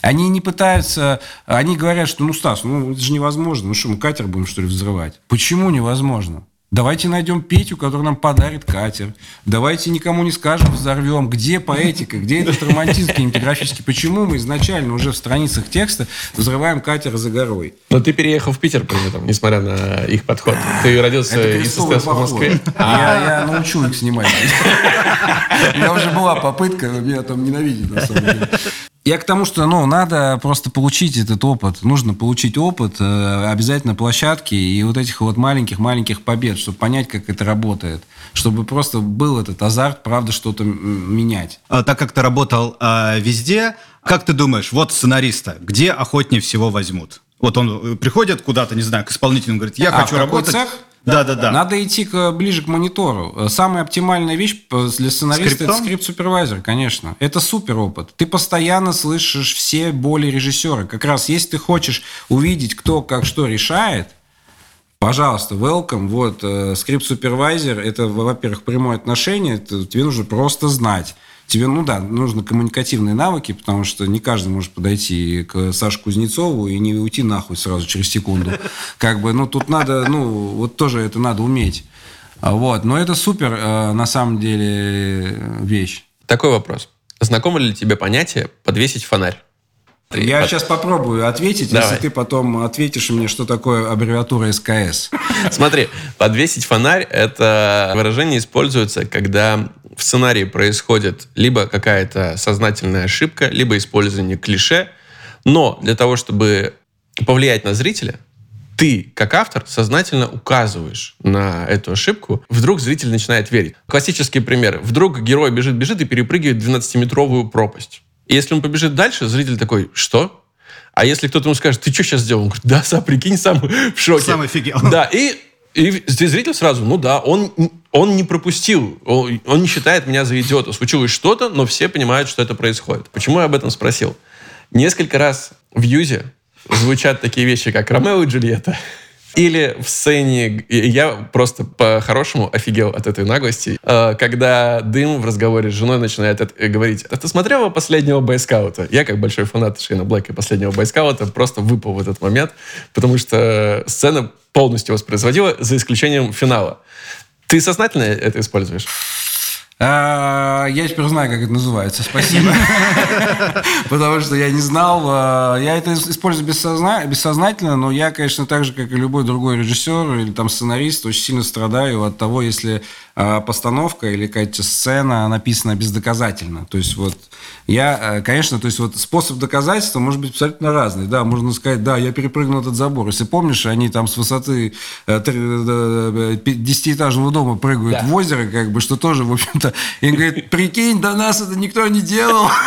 Они не пытаются, они говорят, что ну, Стас, ну это же невозможно. Ну что, мы катер будем, что ли, взрывать? Почему невозможно? Давайте найдем Петю, который нам подарит катер. Давайте никому не скажем, взорвем. Где поэтика, где этот романтизм кинематографический? Почему мы изначально уже в страницах текста взрываем катер за горой? Но ты переехал в Питер при этом, несмотря на их подход. Ты родился и состоялся в Москве. Я, я научу их снимать. У меня уже была попытка, меня там ненавидят на самом деле. Я к тому, что ну, надо просто получить этот опыт. Нужно получить опыт э, обязательно площадки и вот этих вот маленьких-маленьких побед, чтобы понять, как это работает. Чтобы просто был этот азарт, правда, что-то менять. А, так как ты работал а, везде, как ты думаешь, вот сценариста, где охотнее всего возьмут? Вот он э, приходит куда-то, не знаю, к исполнителю, говорит, я а, хочу работать... Цех? Да, да, да. Надо идти к, ближе к монитору. Самая оптимальная вещь для сценариста Скриптом? это скрипт-супервайзер, конечно. Это супер опыт. Ты постоянно слышишь все боли режиссера. Как раз если ты хочешь увидеть, кто как что решает, Пожалуйста, welcome. Вот, скрипт-супервайзер, это, во-первых, прямое отношение, это, тебе нужно просто знать тебе, ну да, нужны коммуникативные навыки, потому что не каждый может подойти к Саше Кузнецову и не уйти нахуй сразу через секунду. Как бы, ну, тут надо, ну, вот тоже это надо уметь. Вот, но это супер, э, на самом деле, вещь. Такой вопрос. Знакомо ли тебе понятие «подвесить фонарь»? Я от... сейчас попробую ответить, Давай. если ты потом ответишь мне, что такое аббревиатура СКС. Смотри, подвесить фонарь – это выражение используется, когда в сценарии происходит либо какая-то сознательная ошибка, либо использование клише, но для того, чтобы повлиять на зрителя, ты, как автор, сознательно указываешь на эту ошибку, вдруг зритель начинает верить. Классический пример. Вдруг герой бежит-бежит и перепрыгивает 12-метровую пропасть. И если он побежит дальше, зритель такой, что? А если кто-то ему скажет, ты что сейчас сделал? Он говорит, да, сам, прикинь, сам [LAUGHS] в шоке. Сам офигел. Да, и и зритель сразу, ну да, он, он не пропустил, он, он не считает меня за идиота. Случилось что-то, но все понимают, что это происходит. Почему я об этом спросил? Несколько раз в Юзе звучат такие вещи, как «Ромео и Джульетта», или в сцене, я просто по-хорошему офигел от этой наглости, э, когда Дым в разговоре с женой начинает говорить, а ты смотрела последнего бойскаута? Я, как большой фанат Шейна Блэка последнего бойскаута, просто выпал в этот момент, потому что сцена полностью воспроизводила, за исключением финала. Ты сознательно это используешь? А, я теперь знаю, как это называется. Спасибо. [LAUGHS] Потому что я не знал. А, я это использую бессознательно, но я, конечно, так же, как и любой другой режиссер или там сценарист, очень сильно страдаю от того, если а, постановка или какая-то сцена написана бездоказательно. То есть вот я, конечно, то есть вот способ доказательства может быть абсолютно разный. Да, можно сказать, да, я перепрыгнул этот забор. Если помнишь, они там с высоты э, э, десятиэтажного дома прыгают да. в озеро, как бы, что тоже, в общем-то. [LAUGHS] И говорит, прикинь, до нас это никто не делал. [LAUGHS]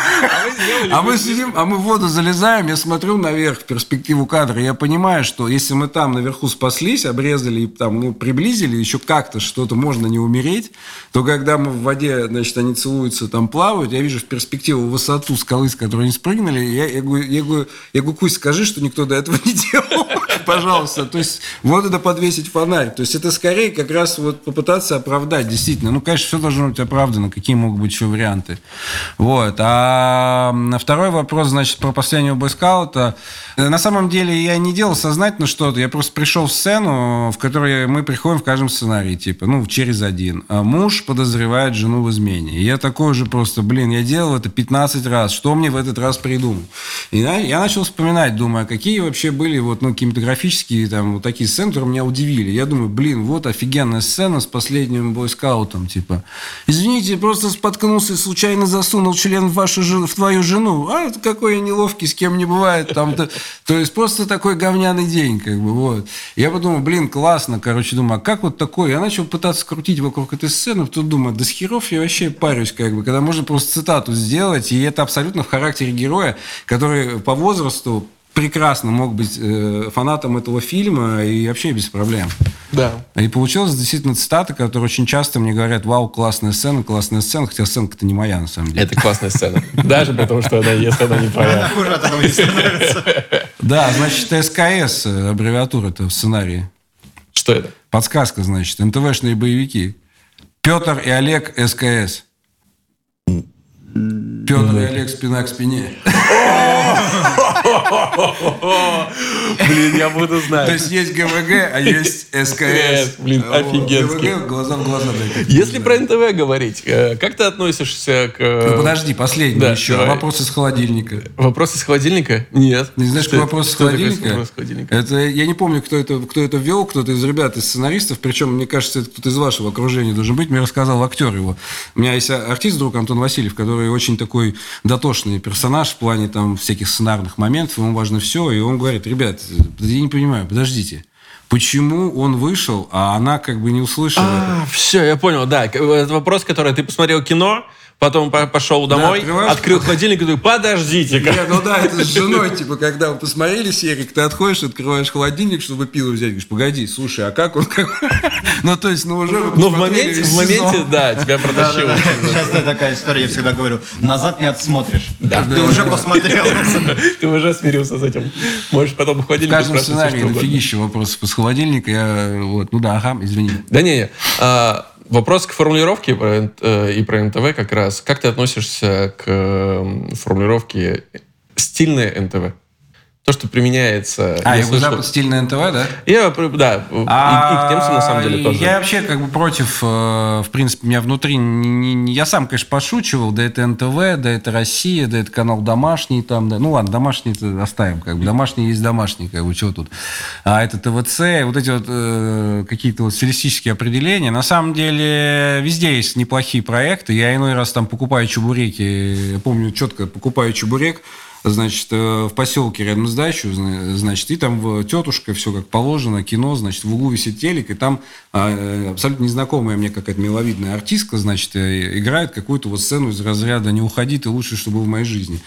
А мы сидим, а мы в воду залезаем, я смотрю наверх в перспективу кадра, я понимаю, что если мы там наверху спаслись, обрезали и там, ну, приблизили, еще как-то что-то можно не умереть, то когда мы в воде, значит, они целуются, там плавают, я вижу в перспективу высоту скалы, с которой они спрыгнули, я, я, говорю, я, говорю, я говорю, Кусь, скажи, что никто до этого не делал, [LAUGHS] пожалуйста. То есть вот это подвесить фонарь. То есть это скорее как раз вот попытаться оправдать, действительно. Ну, конечно, все должно быть оправдано, какие могут быть еще варианты. Вот. А второй вопрос, значит, про последнего бойскаута. На самом деле я не делал сознательно что-то, я просто пришел в сцену, в которой мы приходим в каждом сценарии, типа, ну, через один. А муж подозревает жену в измене. И я такой же просто, блин, я делал это 15 раз, что мне в этот раз придумал? И я начал вспоминать, думаю, а какие вообще были вот, ну, кинематографические там вот такие сцены, которые меня удивили. Я думаю, блин, вот офигенная сцена с последним бойскаутом, типа, извините, просто споткнулся и случайно засунул член в, вашу, в твою жену. А, какой я неловкий, с кем не бывает. Там, то, то есть просто такой говняный день, как бы, вот. Я подумал, блин, классно, короче, думаю, а как вот такое? Я начал пытаться крутить вокруг этой сцены, тут думаю, да с херов я вообще парюсь, как бы, когда можно просто цитату сделать, и это абсолютно в характере героя, который по возрасту прекрасно мог быть э, фанатом этого фильма и вообще без проблем. Да. И получилась действительно цитата, которая очень часто мне говорят, вау, классная сцена, классная сцена, хотя сценка-то не моя на самом деле. Это классная сцена. [LAUGHS] Даже потому, что она, если она не твоя. Да, значит, СКС, аббревиатура это в сценарии. Что это? Подсказка, значит, НТВшные боевики. Петр и Олег СКС. Петр и Олег спина к спине. [LAUGHS] Блин, я буду знать. То есть есть ГВГ, а есть СКС. Блин, офигенский. ГВГ глаза в глаза. Если про НТВ говорить, э, как ты относишься к... Ну, подожди, последний еще. Вопрос из холодильника. Вопрос из холодильника? Нет. Не знаешь, вопрос из холодильника? Это я не помню, кто это, кто это вел, кто-то из ребят, из сценаристов, причем, мне кажется, это кто-то из вашего окружения должен быть. Мне рассказал актер его. У меня есть артист друг Антон Васильев, который очень такой дотошный персонаж в плане там всяких сценарных моментов, ему важно все, и он говорит, ребят, я не понимаю, подождите, почему он вышел, а она как бы не услышала это? А, все, я понял, да. Это вопрос, который ты посмотрел кино, потом по- пошел домой, открываешь- открыл холодильник и думаю, подождите-ка. Не, ну да, это с женой, типа, когда вы посмотрели серик, ты отходишь, открываешь холодильник, чтобы пиво взять, говоришь, погоди, слушай, а как он... как- [LAUGHS] Ну, то есть, ну, уже Ну, в моменте, в моменте, да, тебя протащило. Часто такая история, я всегда говорю, назад не отсмотришь. Ты уже посмотрел. [LAUGHS] Ты уже смирился с этим. Можешь потом в В холодильнике каждом сценарии дофигища вопросов из холодильника. Я, вот, ну да, ага, извини. Да не, не. Вопрос к формулировке э, и про НТВ как раз. Как ты относишься к э, формулировке стильное НТВ? То, что применяется... А, я слышал- Юго-Запад стильный НТВ, да? Я, да, и, и к немцам на самом деле А, тоже. Я вообще как бы против, э, в принципе, меня внутри... не- не- я сам, конечно, пошучивал, да это НТВ, да это Россия, да это канал домашний там, да. Ну ладно, домашний оставим, как бы. Домашний есть домашний, как бы, чего тут. А это ТВЦ, вот эти вот э, какие-то вот стилистические определения. На самом деле везде есть неплохие проекты. Я иной раз там покупаю чебуреки, я помню четко, покупаю чебурек, значит, э, в поселке рядом с дачей, зна- значит, и там тетушка, все как положено, кино, значит, в углу висит телек, и там э, абсолютно незнакомая мне какая-то миловидная артистка, значит, э, играет какую-то вот сцену из разряда «Не уходи, ты лучшее, что было в моей жизни».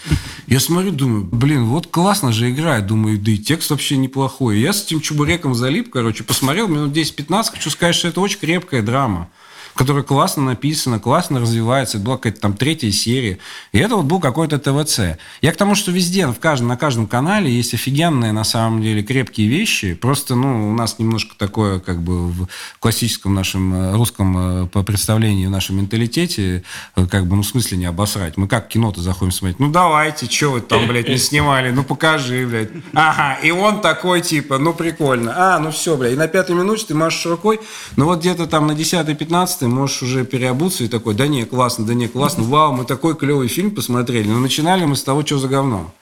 Я смотрю, думаю, блин, вот классно же играет, думаю, да и текст вообще неплохой. Я с этим чебуреком залип, короче, посмотрел минут 10-15, хочу сказать, что это очень крепкая драма которая классно написана, классно развивается. Это была какая-то там третья серия. И это вот был какой-то ТВЦ. Я к тому, что везде, в каждом, на каждом канале есть офигенные, на самом деле, крепкие вещи. Просто, ну, у нас немножко такое, как бы, в классическом нашем э, русском э, по представлению, в нашем менталитете, э, как бы, ну, в смысле не обосрать. Мы как кино-то заходим смотреть? Ну, давайте, что вы там, блядь, не снимали? Ну, покажи, блядь. Ага, и он такой, типа, ну, прикольно. А, ну, все, блядь. И на пятой минуте ты машешь рукой, ну, вот где-то там на 10-15 можешь уже переобуться и такой, да не, классно, да не, классно, вау, мы такой клевый фильм посмотрели. Но начинали мы с того, что за говно.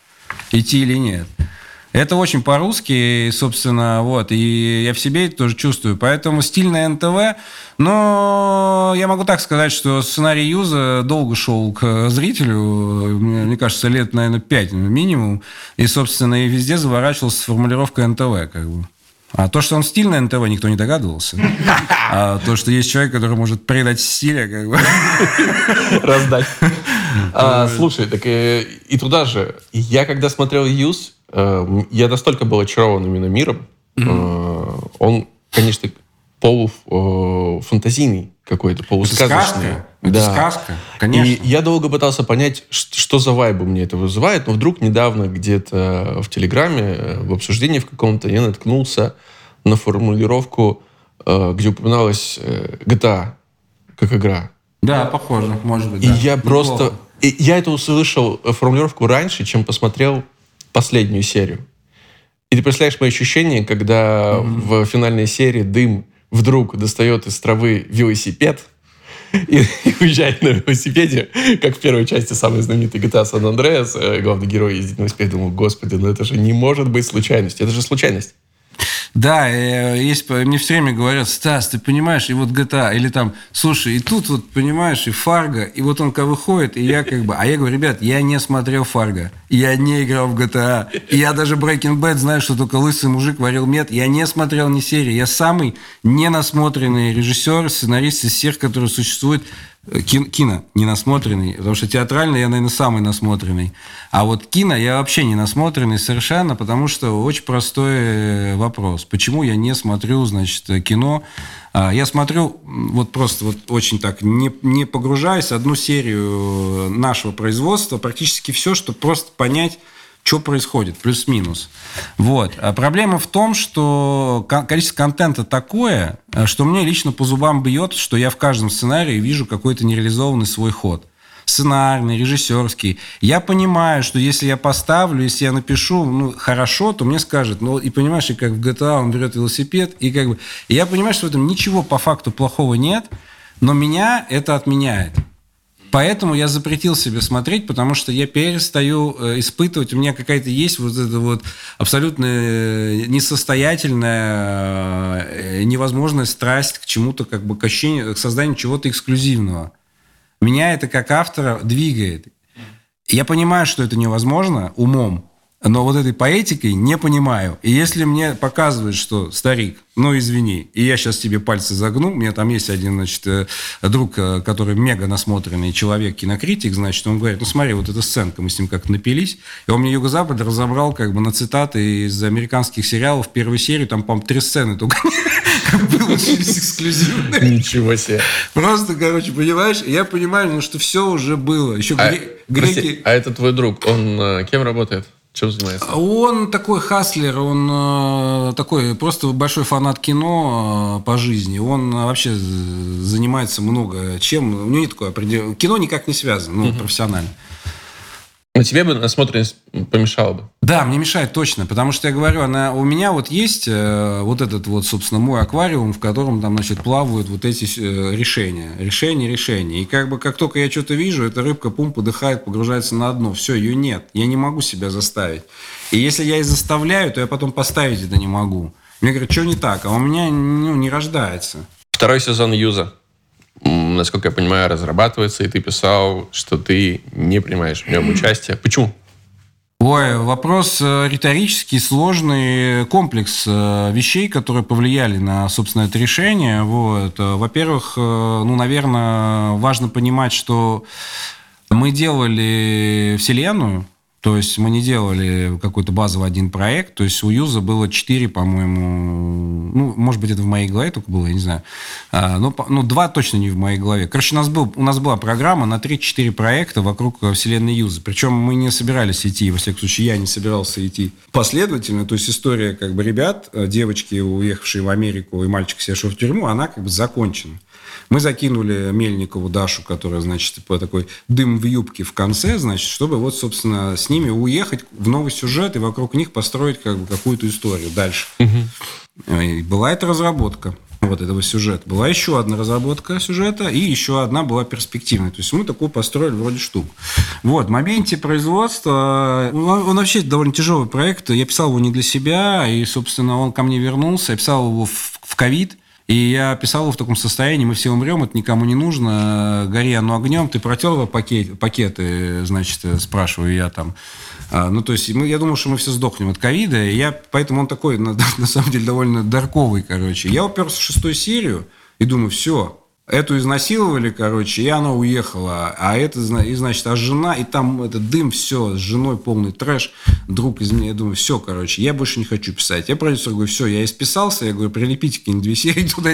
Идти или нет. Это очень по-русски, собственно, вот, и я в себе это тоже чувствую. Поэтому стильное НТВ, но я могу так сказать, что сценарий Юза долго шел к зрителю, мне кажется, лет, наверное, пять минимум, и, собственно, и везде заворачивался с формулировкой НТВ, как бы. А то, что он стиль на НТВ, никто не догадывался. А то, что есть человек, который может предать стиля, как бы... Раздать. [LAUGHS] А, слушай, так и, и туда же. Я когда смотрел Юз, э, я настолько был очарован именно миром. Э, он, конечно, полуфантазийный какой-то, полусказочный. Сказка. Это сказка, конечно. И я долго пытался понять, что за вайбы мне это вызывает, но вдруг недавно где-то в Телеграме, э, в обсуждении в каком-то, я наткнулся на формулировку, э, где упоминалась э, GTA как игра. Да, похоже, может быть. И да. я Неплохо. просто... И я это услышал формулировку раньше, чем посмотрел последнюю серию. И ты представляешь мои ощущения, когда в финальной серии дым вдруг достает из травы велосипед и, и уезжает на велосипеде, как в первой части самой знаменитой GTA San Andreas, э, главный герой ездит на велосипеде. Думаю, господи, ну это же не может быть случайностью. Это же случайность. Да, э, есть, мне все время говорят, Стас, ты понимаешь, и вот GTA, или там, слушай, и тут вот, понимаешь, и Фарго, и вот он как выходит, и я как бы, а я говорю, ребят, я не смотрел Фарго, я не играл в GTA, и я даже Breaking Bad знаю, что только лысый мужик варил мед, я не смотрел ни серии, я самый ненасмотренный режиссер, сценарист из всех, которые существуют, Кин, кино не насмотренный, потому что театрально я, наверное, самый насмотренный. А вот кино я вообще не насмотренный совершенно, потому что очень простой э, вопрос. Почему я не смотрю, значит, кино? Я смотрю, вот просто вот очень так, не, не погружаясь, одну серию нашего производства, практически все, чтобы просто понять, что происходит, плюс-минус. Вот. А проблема в том, что количество контента такое, что мне лично по зубам бьет, что я в каждом сценарии вижу какой-то нереализованный свой ход. Сценарный, режиссерский. Я понимаю, что если я поставлю, если я напишу ну, хорошо, то мне скажут, ну, и понимаешь, и как в GTA он берет велосипед, и как бы... И я понимаю, что в этом ничего по факту плохого нет, но меня это отменяет. Поэтому я запретил себе смотреть, потому что я перестаю э, испытывать, у меня какая-то есть вот эта вот абсолютно э, несостоятельная, э, невозможная страсть к чему-то, как бы к, ощущению, к созданию чего-то эксклюзивного. Меня это как автора двигает. Я понимаю, что это невозможно умом, но вот этой поэтикой не понимаю. И если мне показывают, что старик, ну извини, и я сейчас тебе пальцы загну, у меня там есть один, значит, э, друг, э, который мега насмотренный человек, кинокритик, значит, он говорит, ну смотри, вот эта сценка, мы с ним как-то напились, и он мне Юго-Запад разобрал как бы на цитаты из американских сериалов, первой серии, там, по-моему, три сцены только [LAUGHS] получились эксклюзивные. Ничего себе. Просто, короче, понимаешь, я понимаю, ну, что все уже было. Еще А, греки... а это твой друг, он э, кем работает? Чем занимается? Он такой хаслер, он э, такой просто большой фанат кино э, по жизни. Он э, вообще занимается много чем. У него нет такой определенного... Кино никак не связано, ну, профессионально. Но тебе бы насмотренность помешала бы. Да, мне мешает точно, потому что я говорю, она, у меня вот есть э, вот этот вот, собственно, мой аквариум, в котором там, значит, плавают вот эти э, решения, решения, решения. И как бы как только я что-то вижу, эта рыбка пум подыхает, погружается на дно, все, ее нет, я не могу себя заставить. И если я и заставляю, то я потом поставить это не могу. Мне говорят, что не так, а у меня ну, не рождается. Второй сезон Юза, насколько я понимаю, разрабатывается, и ты писал, что ты не принимаешь в нем участие. Почему? Ой, вопрос э, риторический, сложный комплекс э, вещей, которые повлияли на, собственно, это решение. Вот. Э, Во-первых, ну, наверное, важно понимать, что мы делали вселенную, то есть мы не делали какой-то базовый один проект, то есть у Юза было четыре, по-моему, ну, может быть, это в моей голове только было, я не знаю, А, ну, по- ну, два точно не в моей голове. Короче, у нас, был, у нас была программа на 3-4 проекта вокруг э, вселенной Юза, причем мы не собирались идти, во всяком случае, я не собирался идти последовательно, то есть история как бы ребят, э, девочки, уехавшие в Америку, и мальчик, севший в тюрьму, она как бы закончена. Мы закинули Мельникову Дашу, которая, значит, по такой дым в юбке в конце, значит, чтобы вот, собственно, с ними уехать в новый сюжет и вокруг них построить как бы какую-то историю дальше. И была эта разработка вот этого сюжета. Была еще одна разработка сюжета, и еще одна была перспективной. То есть мы такую построили вроде штуку. Вот, в моменте производства, он, он вообще довольно тяжелый проект. Я писал его не для себя, и, собственно, он ко мне вернулся. Я писал его в ковид. И я писал его в таком состоянии, мы все умрем, это никому не нужно, гори оно огнем, ты протер пакет, пакеты, значит, спрашиваю я там. А, ну, то есть, мы, я думал, что мы все сдохнем от ковида, и я, поэтому он такой, на, [LAUGHS] на самом деле, довольно дарковый, короче. Я уперся в шестую серию и думаю, все, Эту изнасиловали, короче, и она уехала. А это, и, значит, а жена, и там этот дым, все, с женой полный трэш. Друг из меня, я думаю, все, короче, я больше не хочу писать. Я продюсер говорю, все, я исписался, я говорю, прилепите какие-нибудь две серии туда.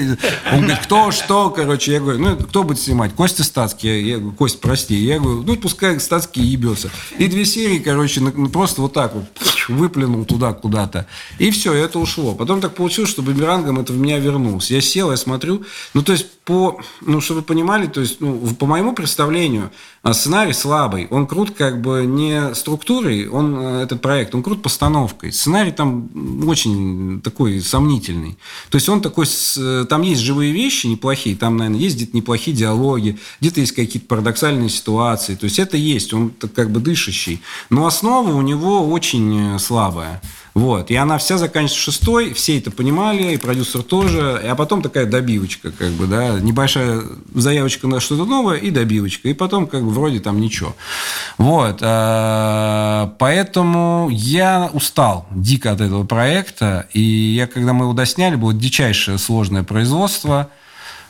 Он говорит, кто, что, короче, я говорю, ну, кто будет снимать? Костя Стацкий. Я, говорю, Кость, прости. Я говорю, ну, пускай Стацкий ебется. И две серии, короче, просто вот так вот выплюнул туда куда-то. И все, это ушло. Потом так получилось, что бумерангом это в меня вернулось. Я сел, я смотрю, ну, то есть по, ну, чтобы вы понимали, то есть, ну, по моему представлению, а, сценарий слабый. Он крут как бы не структурой, он, э, этот проект, он крут постановкой. Сценарий там очень такой сомнительный. То есть, он такой, там есть живые вещи неплохие, там, наверное, есть где-то неплохие диалоги, где-то есть какие-то парадоксальные ситуации. То есть, это есть, он как бы дышащий. Но основа у него очень э, слабая. Вот. И она вся заканчивается шестой, все это понимали, и продюсер тоже. А потом такая добивочка, как бы, да, небольшая заявочка на что-то новое и добивочка. И потом, как бы, вроде там ничего. Вот. А, поэтому я устал дико от этого проекта. И я, когда мы его досняли, было дичайшее сложное производство –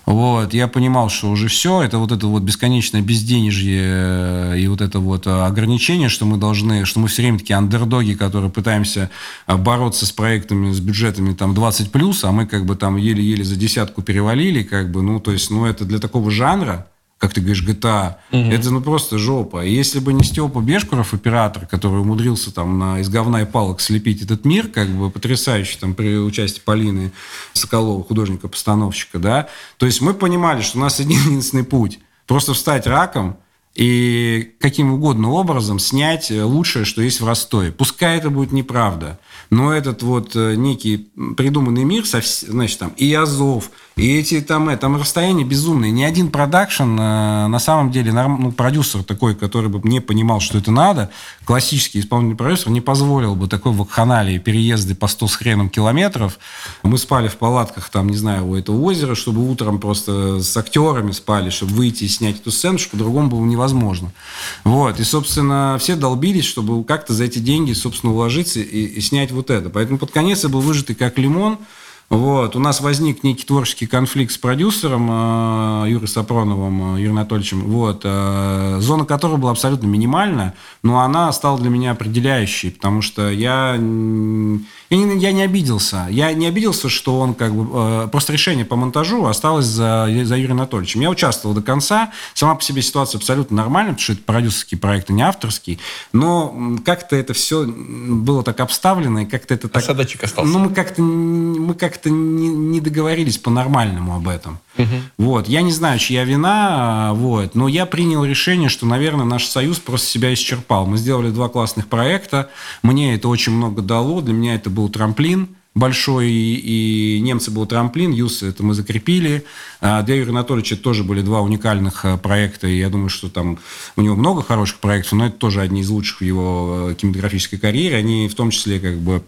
вот, я понимал, что уже все, это вот это вот бесконечное безденежье э, и вот это вот э, ограничение, что мы должны, что мы все время такие андердоги, которые пытаемся э, бороться с проектами, с бюджетами там 20 плюс, а мы как бы там еле-еле за десятку перевалили, как бы, ну, то есть, ну, это для такого жанра, как ты говоришь, GTA. Угу. Это ну просто жопа. И если бы не Степа Бешкуров, оператор, который умудрился там на, из говна и палок слепить этот мир, как бы потрясающий там при участии Полины Соколова, художника-постановщика, да, то есть мы понимали, что у нас один единственный путь. Просто встать раком и каким угодно образом снять лучшее, что есть в Ростове. Пускай это будет неправда, но этот вот э, некий придуманный мир, значит, там и Азов, и эти там, э, там расстояния безумные. Ни один продакшн, э, на самом деле, ну, продюсер такой, который бы не понимал, что это надо, классический исполнительный продюсер, не позволил бы такой вакханалии, переезды по 100 с хреном километров. Мы спали в палатках, там, не знаю, у этого озера, чтобы утром просто с актерами спали, чтобы выйти и снять эту сцену, что по-другому было невозможно. Вот. И, собственно, все долбились, чтобы как-то за эти деньги, собственно, уложиться и, и снять вот это. Поэтому под конец я был выжатый как лимон – вот. У нас возник некий творческий конфликт с продюсером э, Юрой Сапроновым, э, Юрием Анатольевичем, вот, э, зона которого была абсолютно минимальна, но она стала для меня определяющей, потому что я я не, я не обиделся. Я не обиделся, что он как бы... Просто решение по монтажу осталось за, за Юрием Анатольевичем. Я участвовал до конца. Сама по себе ситуация абсолютно нормальная, потому что это продюсерский проект, а не авторский. Но как-то это все было так обставлено, и как-то это так... Осадочек остался. Ну, мы как-то, мы как-то не, не договорились по-нормальному об этом. Угу. Вот. Я не знаю, чья вина, вот, но я принял решение, что, наверное, наш союз просто себя исчерпал. Мы сделали два классных проекта. Мне это очень много дало. Для меня это был трамплин большой, и немцы был трамплин, ЮС это мы закрепили. А для Юрия Анатольевича тоже были два уникальных э, проекта, и я думаю, что там у него много хороших проектов, но это тоже одни из лучших в его э, кинематографической карьере. Они в том числе как бы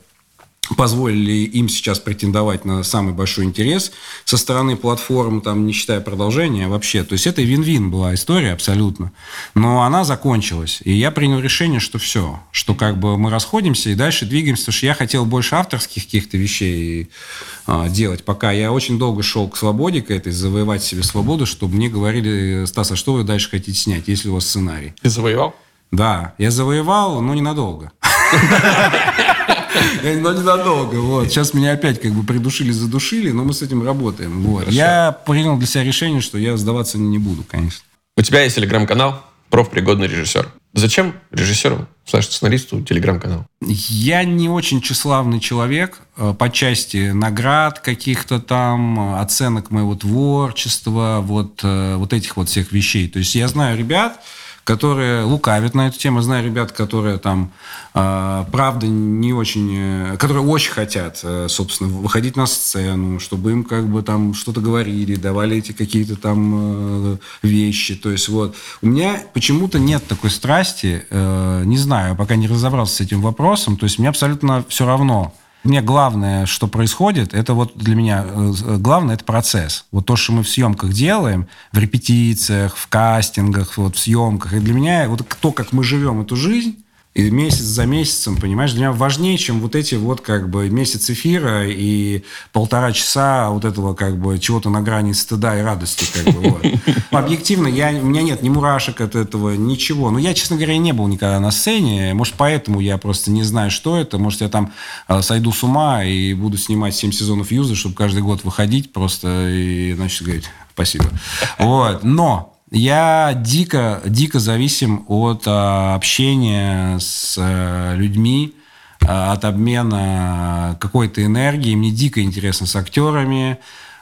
позволили им сейчас претендовать на самый большой интерес со стороны платформ, там, не считая продолжения вообще. То есть это вин-вин была история абсолютно. Но она закончилась. И я принял решение, что все, что как бы мы расходимся и дальше двигаемся, потому что я хотел больше авторских каких-то вещей а, делать. Пока я очень долго шел к свободе, к этой, завоевать себе свободу, чтобы мне говорили, Стас, а что вы дальше хотите снять, если у вас сценарий? Ты завоевал? Да, я завоевал, но ненадолго. [LAUGHS] [LAUGHS] Но ненадолго. Вот. Сейчас меня опять как бы придушили, задушили, но мы с этим работаем. Вот. Я принял для себя решение, что я сдаваться не буду, конечно. У тебя есть телеграм-канал «Профпригодный режиссер». Зачем режиссеру, слэш-сценаристу телеграм-канал? Я не очень тщеславный человек э, по части наград каких-то там, оценок моего творчества, вот, э, вот этих вот всех вещей. То есть я знаю ребят, которые лукавят на эту тему. Знаю ребят, которые там, э, правда, не очень... Э, которые очень хотят, э, собственно, выходить на сцену, чтобы им как бы там что-то говорили, давали эти какие-то там э, вещи. То есть вот у меня почему-то нет такой страсти, не знаю, пока не разобрался с этим вопросом. То есть мне абсолютно все равно, Мне главное, что происходит, это вот для меня э, главное, это процесс. Вот то, что мы в съемках делаем, в репетициях, в кастингах, вот в съемках. И для меня вот то, как мы живем эту жизнь, и месяц за месяцем, понимаешь, для меня важнее, чем вот эти вот как бы месяц эфира и полтора часа вот этого как бы чего-то на грани стыда и радости. Как бы, вот. [LAUGHS] Объективно, я, у меня нет ни мурашек от этого, ничего. Но я, честно говоря, не был никогда на сцене. Может, поэтому я просто не знаю, что это. Может, я там э, сойду с ума и буду снимать 7 сезонов Юза, чтобы каждый год выходить просто и, значит, говорить спасибо. Вот. Но я дико, дико зависим от а, общения с а, людьми, а, от обмена какой-то энергией. Мне дико интересно с актерами.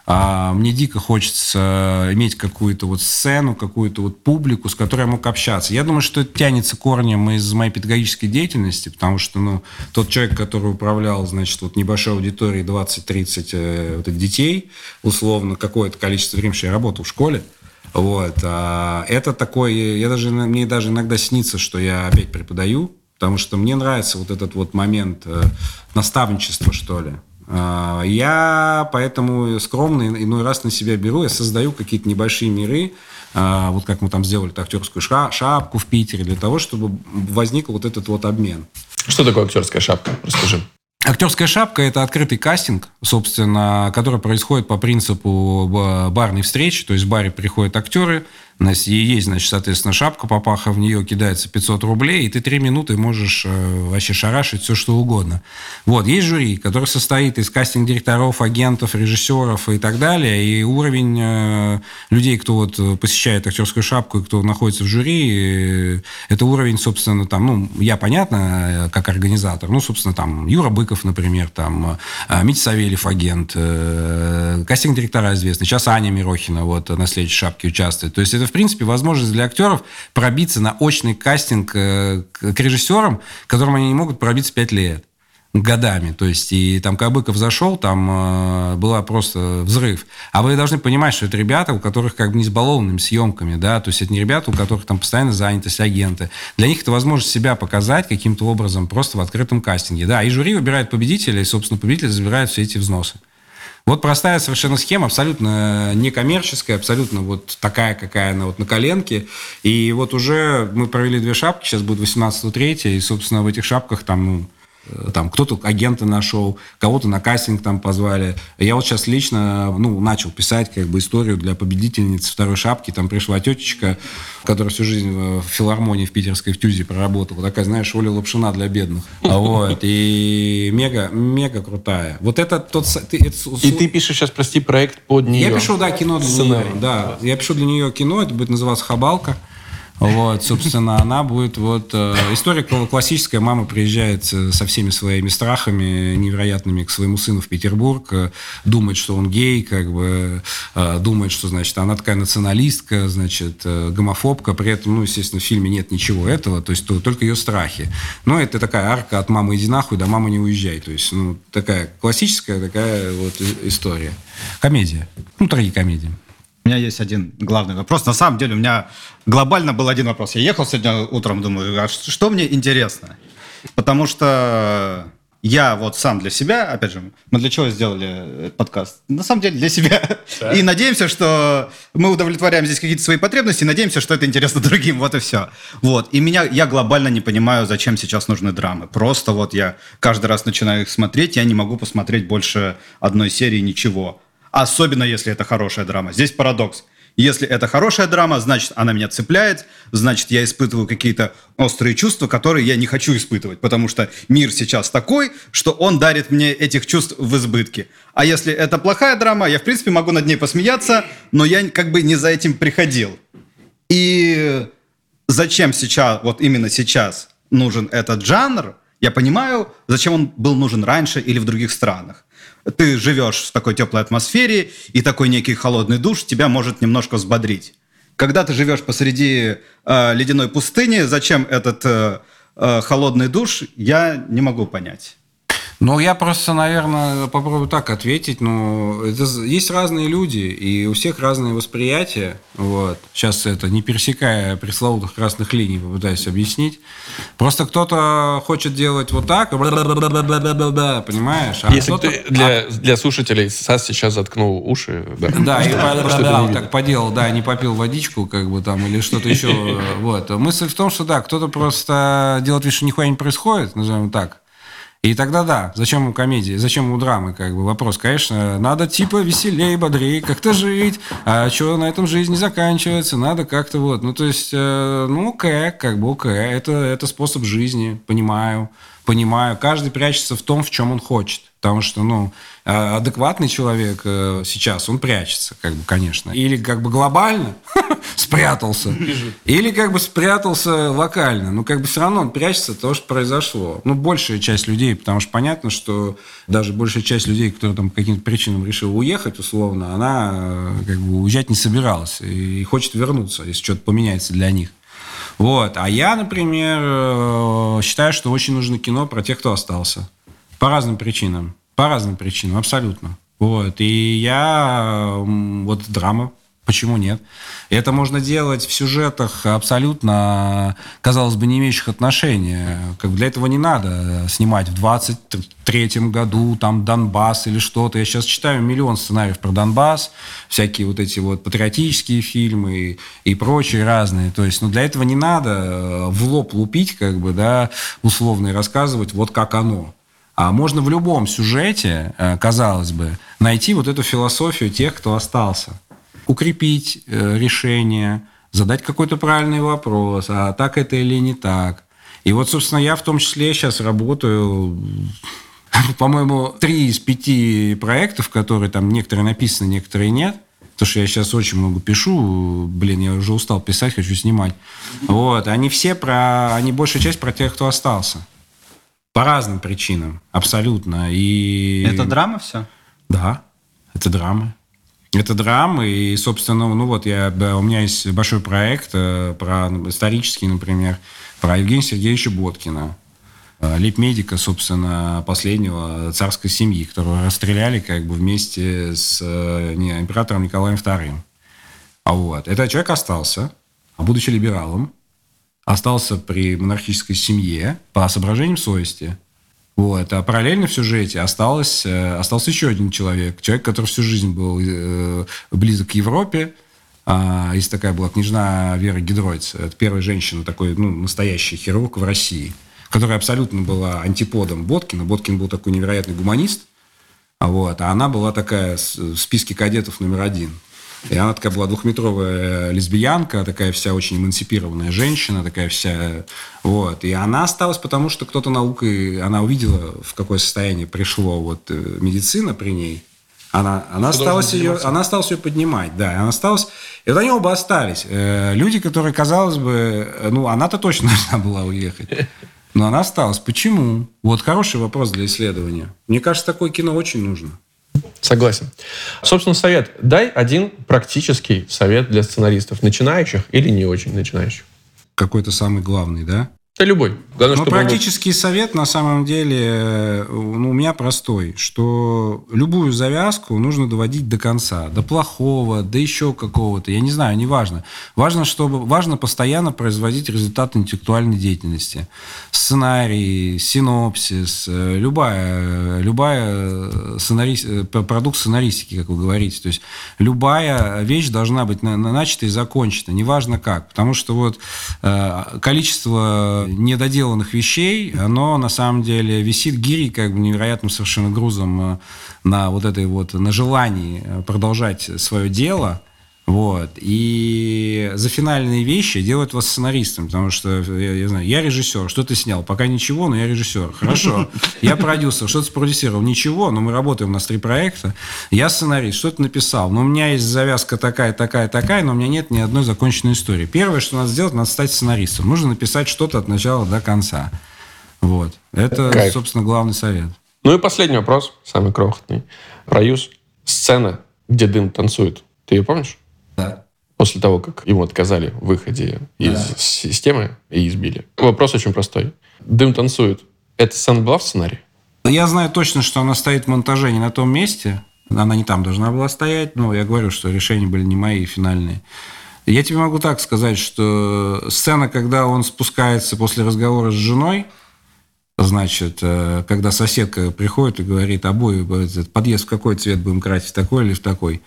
Мне дико хочется иметь какую-то вот сцену, какую-то вот публику, с которой я мог общаться. Я думаю, что это тянется корнем из моей педагогической деятельности, потому что, ну, тот человек, который управлял, значит, вот небольшой аудиторией 20-30 э, вот, детей, условно, какое-то количество времени, что я работал в школе, вот. А это такой, я даже, мне даже иногда снится, что я опять преподаю, потому что мне нравится вот этот вот момент э, наставничества, что ли. А, я поэтому скромно иной раз на себя беру, я создаю какие-то небольшие миры, а, вот как мы там сделали актерскую шапку в Питере, для того, чтобы возник вот этот вот обмен. Что такое актерская шапка? Расскажи. Актерская шапка – это открытый кастинг, собственно, который происходит по принципу барной встречи. То есть в баре приходят актеры, на есть, значит, соответственно, шапка папаха, в нее кидается 500 рублей, и ты три минуты можешь э, вообще шарашить все, что угодно. Вот, есть жюри, который состоит из кастинг-директоров, агентов, режиссеров и так далее, и уровень э, людей, кто вот посещает актерскую шапку и кто находится в жюри, э, это уровень, собственно, там, ну, я, понятно, как организатор, ну, собственно, там, Юра Быков, например, там, Митя Савельев, агент, кастинг-директора известны, сейчас Аня Мирохина, вот, на следующей шапке участвует. То есть это в принципе, возможность для актеров пробиться на очный кастинг э, к режиссерам, к которым они не могут пробиться пять лет годами. То есть, и там Кабыков зашел, там э, была просто взрыв. А вы должны понимать, что это ребята, у которых как бы не избалованными съемками, да, то есть это не ребята, у которых там постоянно занятость агенты. Для них это возможность себя показать каким-то образом просто в открытом кастинге. Да, и жюри выбирает победителя, и, собственно, победитель забирает все эти взносы. Вот простая совершенно схема, абсолютно некоммерческая, абсолютно вот такая, какая она вот на коленке. И вот уже мы провели две шапки, сейчас будет 18-3, и, собственно, в этих шапках там, ну, там кто-то агента нашел, кого-то на кастинг там позвали. Я вот сейчас лично, ну, начал писать как бы историю для победительницы второй шапки. Там пришла тетечка, которая всю жизнь в филармонии в питерской в Тюзе проработала. Такая, знаешь, Оля Лапшина для бедных. Вот. И мега, мега крутая. Вот это тот... Ты, это, и ты пишешь сейчас, прости, проект под нее. Я пишу, да, кино для Сценарий. нее. Да, я пишу для нее кино, это будет называться «Хабалка». Вот, собственно, она будет вот... Э, история классическая. Мама приезжает со всеми своими страхами невероятными к своему сыну в Петербург, э, думает, что он гей, как бы э, думает, что, значит, она такая националистка, значит, гомофобка. При этом, ну, естественно, в фильме нет ничего этого, то есть только ее страхи. Но это такая арка от мамы иди нахуй, до мамы не уезжай. То есть, ну, такая классическая такая вот история. Комедия. Ну, трагикомедия. У меня есть один главный вопрос. На самом деле у меня глобально был один вопрос. Я ехал сегодня утром, думаю, а что мне интересно? Потому что я вот сам для себя, опять же, мы для чего сделали подкаст? На самом деле для себя. Да. И надеемся, что мы удовлетворяем здесь какие-то свои потребности, и надеемся, что это интересно [LAUGHS] другим, вот и все. Вот. И меня, я глобально не понимаю, зачем сейчас нужны драмы. Просто вот я каждый раз начинаю их смотреть, я не могу посмотреть больше одной серии ничего. Особенно, если это хорошая драма. Здесь парадокс. Если это хорошая драма, значит, она меня цепляет, значит, я испытываю какие-то острые чувства, которые я не хочу испытывать, потому что мир сейчас такой, что он дарит мне этих чувств в избытке. А если это плохая драма, я, в принципе, могу над ней посмеяться, но я как бы не за этим приходил. И зачем сейчас, вот именно сейчас нужен этот жанр, я понимаю, зачем он был нужен раньше или в других странах ты живешь в такой теплой атмосфере, и такой некий холодный душ тебя может немножко взбодрить. Когда ты живешь посреди э, ледяной пустыни, зачем этот э, э, холодный душ, я не могу понять. Ну, я просто, наверное, попробую так ответить. Ну, это, есть разные люди, и у всех разные восприятия. Вот. Сейчас это, не пересекая пресловутых красных линий, попытаюсь объяснить. Просто кто-то хочет делать вот так, понимаешь? А Если ты для, для слушателей Сас сейчас заткнул уши. Да, да и да, так поделал, да, не попил водичку, как бы там, или что-то еще. [LAUGHS] Вот. Мысль в том, что да, кто-то просто делает вид, что нихуя не происходит, назовем так. И тогда да, зачем ему комедии, зачем ему драмы, как бы вопрос, конечно, надо типа веселее, бодрее, как-то жить, а что на этом жизнь не заканчивается, надо как-то вот, ну то есть, э, ну окей, как бы окей, это, это способ жизни, понимаю, понимаю, каждый прячется в том, в чем он хочет. Потому что, ну, а, адекватный человек э, сейчас, он прячется, как бы, конечно. Или как бы глобально [LAUGHS] спрятался, или как бы спрятался локально. Ну, как бы все равно он прячется от того, что произошло. Ну, большая часть людей, потому что понятно, что даже большая часть людей, которые там по каким-то причинам решила уехать, условно, она э, как бы уезжать не собиралась и хочет вернуться, если что-то поменяется для них. Вот. А я, например, э, считаю, что очень нужно кино про тех, кто остался. По разным причинам. По разным причинам, абсолютно. Вот. И я... Вот драма. Почему нет? Это можно делать в сюжетах абсолютно, казалось бы, не имеющих отношения. Как бы для этого не надо снимать в 23-м году там Донбасс или что-то. Я сейчас читаю миллион сценариев про Донбасс, всякие вот эти вот патриотические фильмы и, и прочие разные. То есть, ну, для этого не надо в лоб лупить, как бы, да, условно, и рассказывать вот как оно. А можно в любом сюжете, э, казалось бы, найти вот эту философию тех, кто остался. Укрепить э, решение, задать какой-то правильный вопрос, а так это или не так. И вот, собственно, я в том числе сейчас работаю, [LAUGHS] по-моему, три из пяти проектов, которые там некоторые написаны, некоторые нет. Потому что я сейчас очень много пишу, блин, я уже устал писать, хочу снимать. Вот, они все про, они большая часть про тех, кто остался. По разным причинам, абсолютно. И... Это драма все? Да, это драма. Это драма, и, собственно, ну вот я, у меня есть большой проект э, про исторический, например, про Евгения Сергеевича Боткина, э, лейб-медика, собственно, последнего царской семьи, которого расстреляли как бы вместе с э, не, императором Николаем II. А вот. Этот человек остался, а будучи либералом, остался при монархической семье по соображениям совести. Вот. А параллельно в сюжете осталось, э, остался еще один человек. Человек, который всю жизнь был э, близок к Европе. А, есть такая была княжна Вера Гидройц. Это первая женщина, такой ну, настоящий хирург в России, которая абсолютно была антиподом Боткина. Боткин был такой невероятный гуманист. Вот, а она была такая в списке кадетов номер один. И она такая была двухметровая лесбиянка, такая вся очень эмансипированная женщина, такая вся... Вот. И она осталась, потому что кто-то наукой... Она увидела, в какое состояние пришло вот э, медицина при ней. Она, она, осталась ее, она осталась ее поднимать, да, она осталась, и вот они оба остались. Э, люди, которые, казалось бы, э, ну, она-то точно [LAUGHS] должна была уехать, но она осталась. Почему? Вот хороший вопрос для исследования. Мне кажется, такое кино очень нужно. Согласен. Собственно, совет. Дай один практический совет для сценаристов, начинающих или не очень начинающих. Какой-то самый главный, да? Да любой. Главное, ну, практический он... совет на самом деле ну, у меня простой, что любую завязку нужно доводить до конца, до плохого, до еще какого-то, я не знаю, неважно. Важно, чтобы, важно постоянно производить результат интеллектуальной деятельности. Сценарий, синопсис, любая, любая сценари... продукт сценаристики, как вы говорите. То есть любая вещь должна быть начата и закончена, неважно как. Потому что вот э, количество недоделанных вещей, оно на самом деле висит гирей как бы невероятным совершенно грузом э, на вот этой вот, на желании э, продолжать свое дело. Вот. И за финальные вещи делают вас сценаристом, потому что, я, я знаю, я режиссер, что ты снял? Пока ничего, но я режиссер. Хорошо. [LAUGHS] Я продюсер, что ты спродюсировал? Ничего, но мы работаем, у нас три проекта. Я сценарист, что ты написал? Ну, у меня есть завязка такая, такая, такая, но у меня нет ни одной законченной истории. Первое, что надо сделать, надо стать сценаристом. Нужно написать что-то от начала до конца. Вот. Это, Кайф. собственно, главный совет. Ну и последний вопрос, самый крохотный. Про Юз. Сцена, где дым танцует. Ты ее помнишь? Да. После того, как ему отказали в выходе из да. системы и избили. Вопрос очень простой. Дым танцует. Это сцена была в сценарии? Я знаю точно, что она стоит в монтаже не на том месте. Она не там должна была стоять. Но я говорю, что решения были не мои финальные. Я тебе могу так сказать, что сцена, когда он спускается после разговора с женой, Значит, э, когда соседка приходит и говорит, обои, подъезд в какой цвет будем красить, такой или в такой.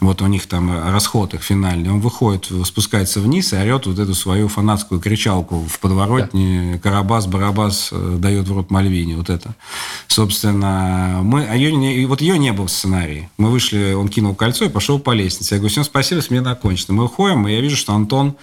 Вот у них там расход их финальный. Он выходит, спускается вниз и орет вот эту свою фанатскую кричалку в подворотне. Да. Карабас, Барабас э, дает в рот Мальвине. Вот это. Собственно, мы, а ее не, вот ее не было в сценарии. Мы вышли, он кинул кольцо и пошел по лестнице. Я говорю, всем спасибо, смена окончена. Мы уходим, и я вижу, что Антон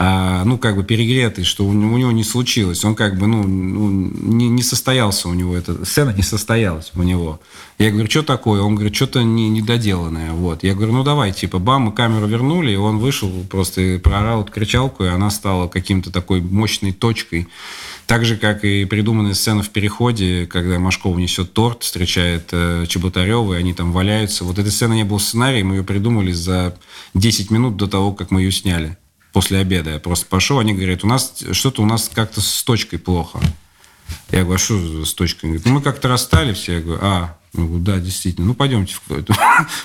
а, ну, как бы перегретый, что у, него не случилось. Он как бы, ну, ну, не, не состоялся у него, эта сцена не состоялась у него. Я говорю, что такое? Он говорит, что-то не, недоделанное. Вот. Я говорю, ну, давай, типа, бам, мы камеру вернули, и он вышел просто проорал кричалку, и она стала каким-то такой мощной точкой. Так же, как и придуманная сцена в «Переходе», когда Машкова несет торт, встречает э, Чеботарева, и они там валяются. Вот этой сцены не было в мы ее придумали за 10 минут до того, как мы ее сняли после обеда. Я просто пошел, они говорят, у нас что-то у нас как-то с точкой плохо. Я говорю, а что с точкой? Говорит, ну, мы как-то расстали все. Я говорю, а, ну, да, действительно. Ну, пойдемте в какой-то.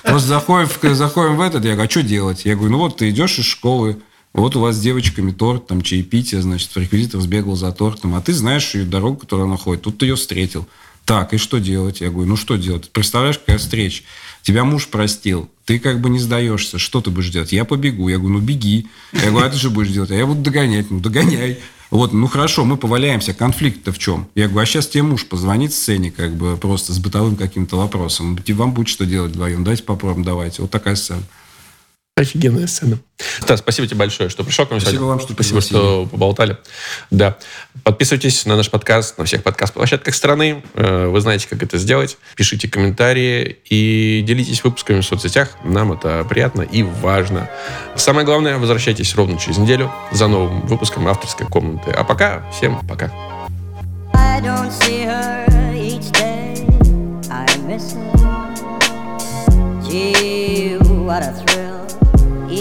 [LAUGHS] Заходим заходим в этот. Я говорю, а что делать? Я говорю, ну, вот ты идешь из школы, вот у вас с девочками торт, там, чаепитие, значит, в реквизитов сбегал за тортом, а ты знаешь ее дорогу, которую она ходит. Тут ты ее встретил. Так, и что делать? Я говорю, ну, что делать? Представляешь, какая встреча? Тебя муж простил, ты как бы не сдаешься, что ты будешь делать? Я побегу. Я говорю, ну беги. Я говорю, а ты что будешь делать? А я буду догонять. Ну, догоняй. Вот, ну хорошо, мы поваляемся, конфликт-то в чем? Я говорю, а сейчас тебе муж позвонит в сцене, как бы просто с бытовым каким-то вопросом. Вам будет что делать вдвоем? Давайте попробуем, давайте. Вот такая сцена. Офигенная сцена. Да, спасибо тебе большое, что пришел к нам спасибо сегодня. Вам, что спасибо, что поболтали. Да. Подписывайтесь на наш подкаст на всех подкаст-площадках страны. Э, вы знаете, как это сделать. Пишите комментарии и делитесь выпусками в соцсетях. Нам это приятно и важно. Самое главное, возвращайтесь ровно через неделю за новым выпуском авторской комнаты. А пока, всем пока. I don't see her each day. I miss her. Gee, what a thrill.